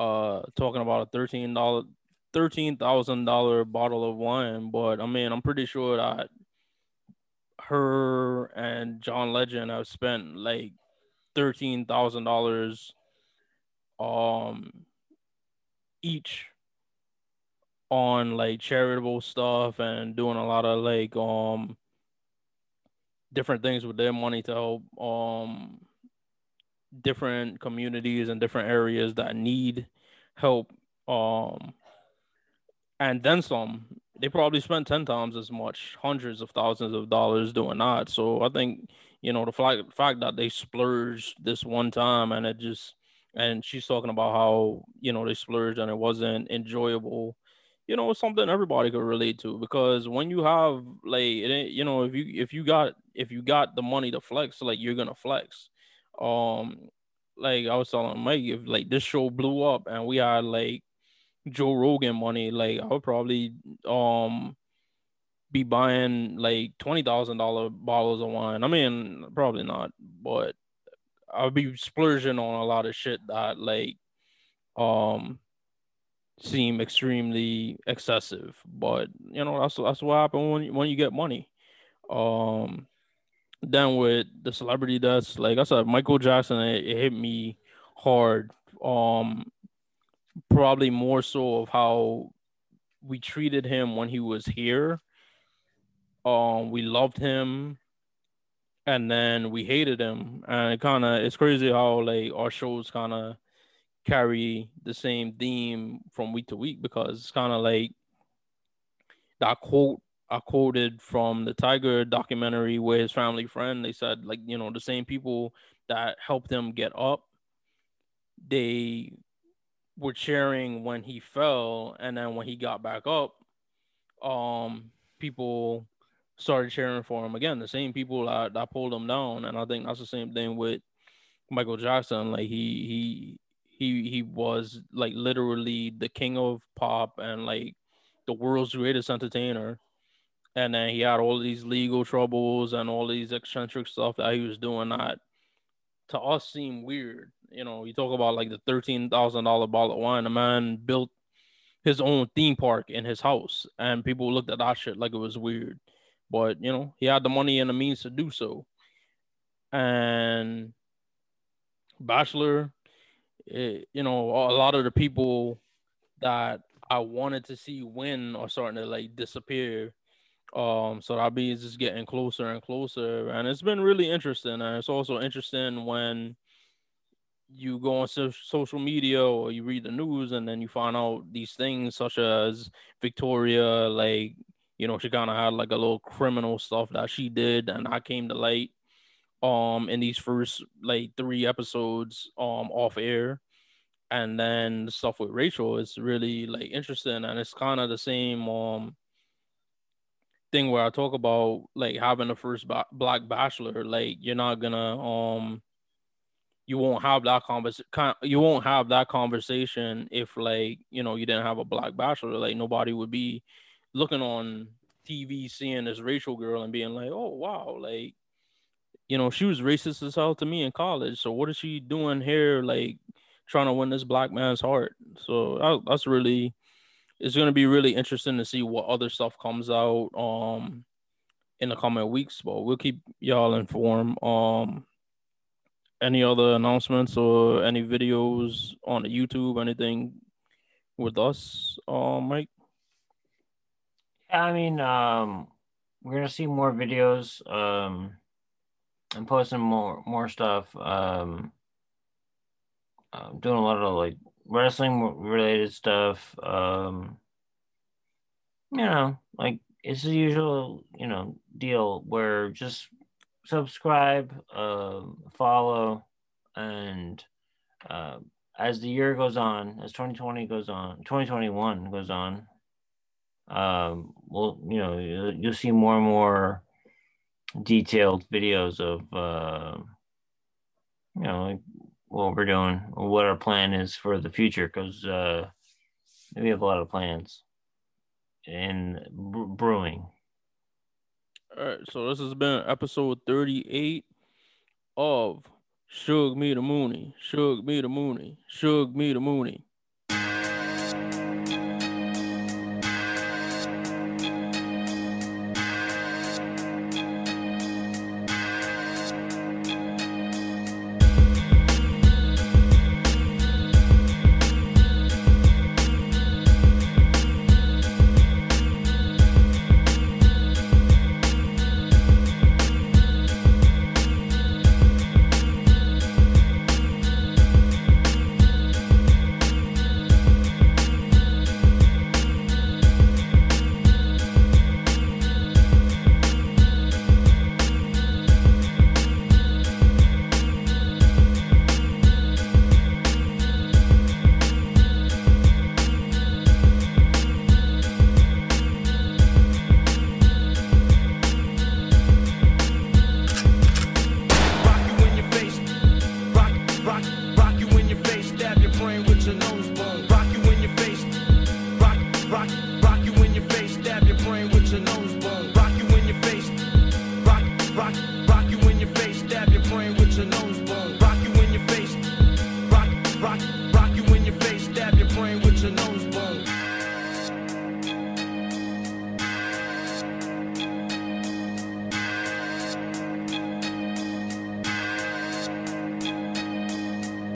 uh talking about a thirteen dollar thirteen thousand dollar bottle of wine but i mean i'm pretty sure that her and john legend have spent like thirteen thousand dollars um each on like charitable stuff and doing a lot of like um different things with their money to help um different communities and different areas that need help um and then some. They probably spent 10 times as much hundreds of thousands of dollars doing that. So i think you know the fact, fact that they splurged this one time and it just and she's talking about how you know they splurged and it wasn't enjoyable you know something everybody could relate to because when you have like you know if you if you got if you got the money to flex like you're gonna flex. Um like i was telling mike if like this show blew up and we had like joe rogan money like i would probably um be buying like twenty thousand dollar bottles of wine. I mean, probably not, but I'll be splurging on a lot of shit that like um seem extremely excessive. But you know, that's that's what happens when when you get money. Um then with the celebrity deaths, like I said, Michael Jackson, it, it hit me hard. Um probably more so of how we treated him when he was here. Um, we loved him and then we hated him. And it kind of it's crazy how like our shows kind of carry the same theme from week to week because it's kind of like that quote I quoted from the Tiger documentary where his family friend. They said like you know the same people that helped him get up they were cheering when he fell. And then when he got back up um people started cheering for him again. The same people I, that pulled him down, and I think that's the same thing with Michael Jackson. Like he he he he was like literally the king of pop and like the world's greatest entertainer. And then he had all these legal troubles and all these eccentric stuff that he was doing that to us seemed weird. You know, you talk about like the thirteen thousand dollar bottle of wine. A man built his own theme park in his house, and people looked at that shit like it was weird but you know he had the money and the means to do so. And Bachelor, it, eh, you know, a lot of the people that I wanted to see win are starting to like disappear. Um, so that be just getting closer and closer, and it's been really interesting. And it's also interesting when you go on so- social media or you read the news, and then you find out these things such as Victoria like you know, she kind of had like a little criminal stuff that she did, and I came to light um in these first like three episodes um off air. And then the stuff with Rachel is really like interesting and it's kind of the same um thing where I talk about like having the first ba- black bachelor like you're not gonna um you won't have that conversation you won't have that conversation if like you know you didn't have a black bachelor. Like nobody would be looking on TV, seeing this Rachel girl and being like, oh wow, like you know, she was racist as hell to me in college. So what is she doing here, like trying to win this black man's heart? So I, that's really it's gonna be really interesting to see what other stuff comes out um in the coming weeks. But we'll keep y'all informed. Um any other announcements or any videos on the YouTube, anything with us, um, Mike? I mean, um, we're gonna see more videos. Um, I'm posting more more stuff. Um, I'm doing a lot of like wrestling related stuff. Um, you know, like it's the usual, you know, deal where just subscribe, uh, follow, and uh, as the year goes on, as 2020 goes on, 2021 goes on, um, well, you know, you'll, see more and more detailed videos of, uh, you know, what we're doing, what our plan is for the future, because uh, we have a lot of plans in brewing. All right, so this has been episode 38 of Shug Me the Mooney, Shug Me the Mooney, Shug Me the Mooney.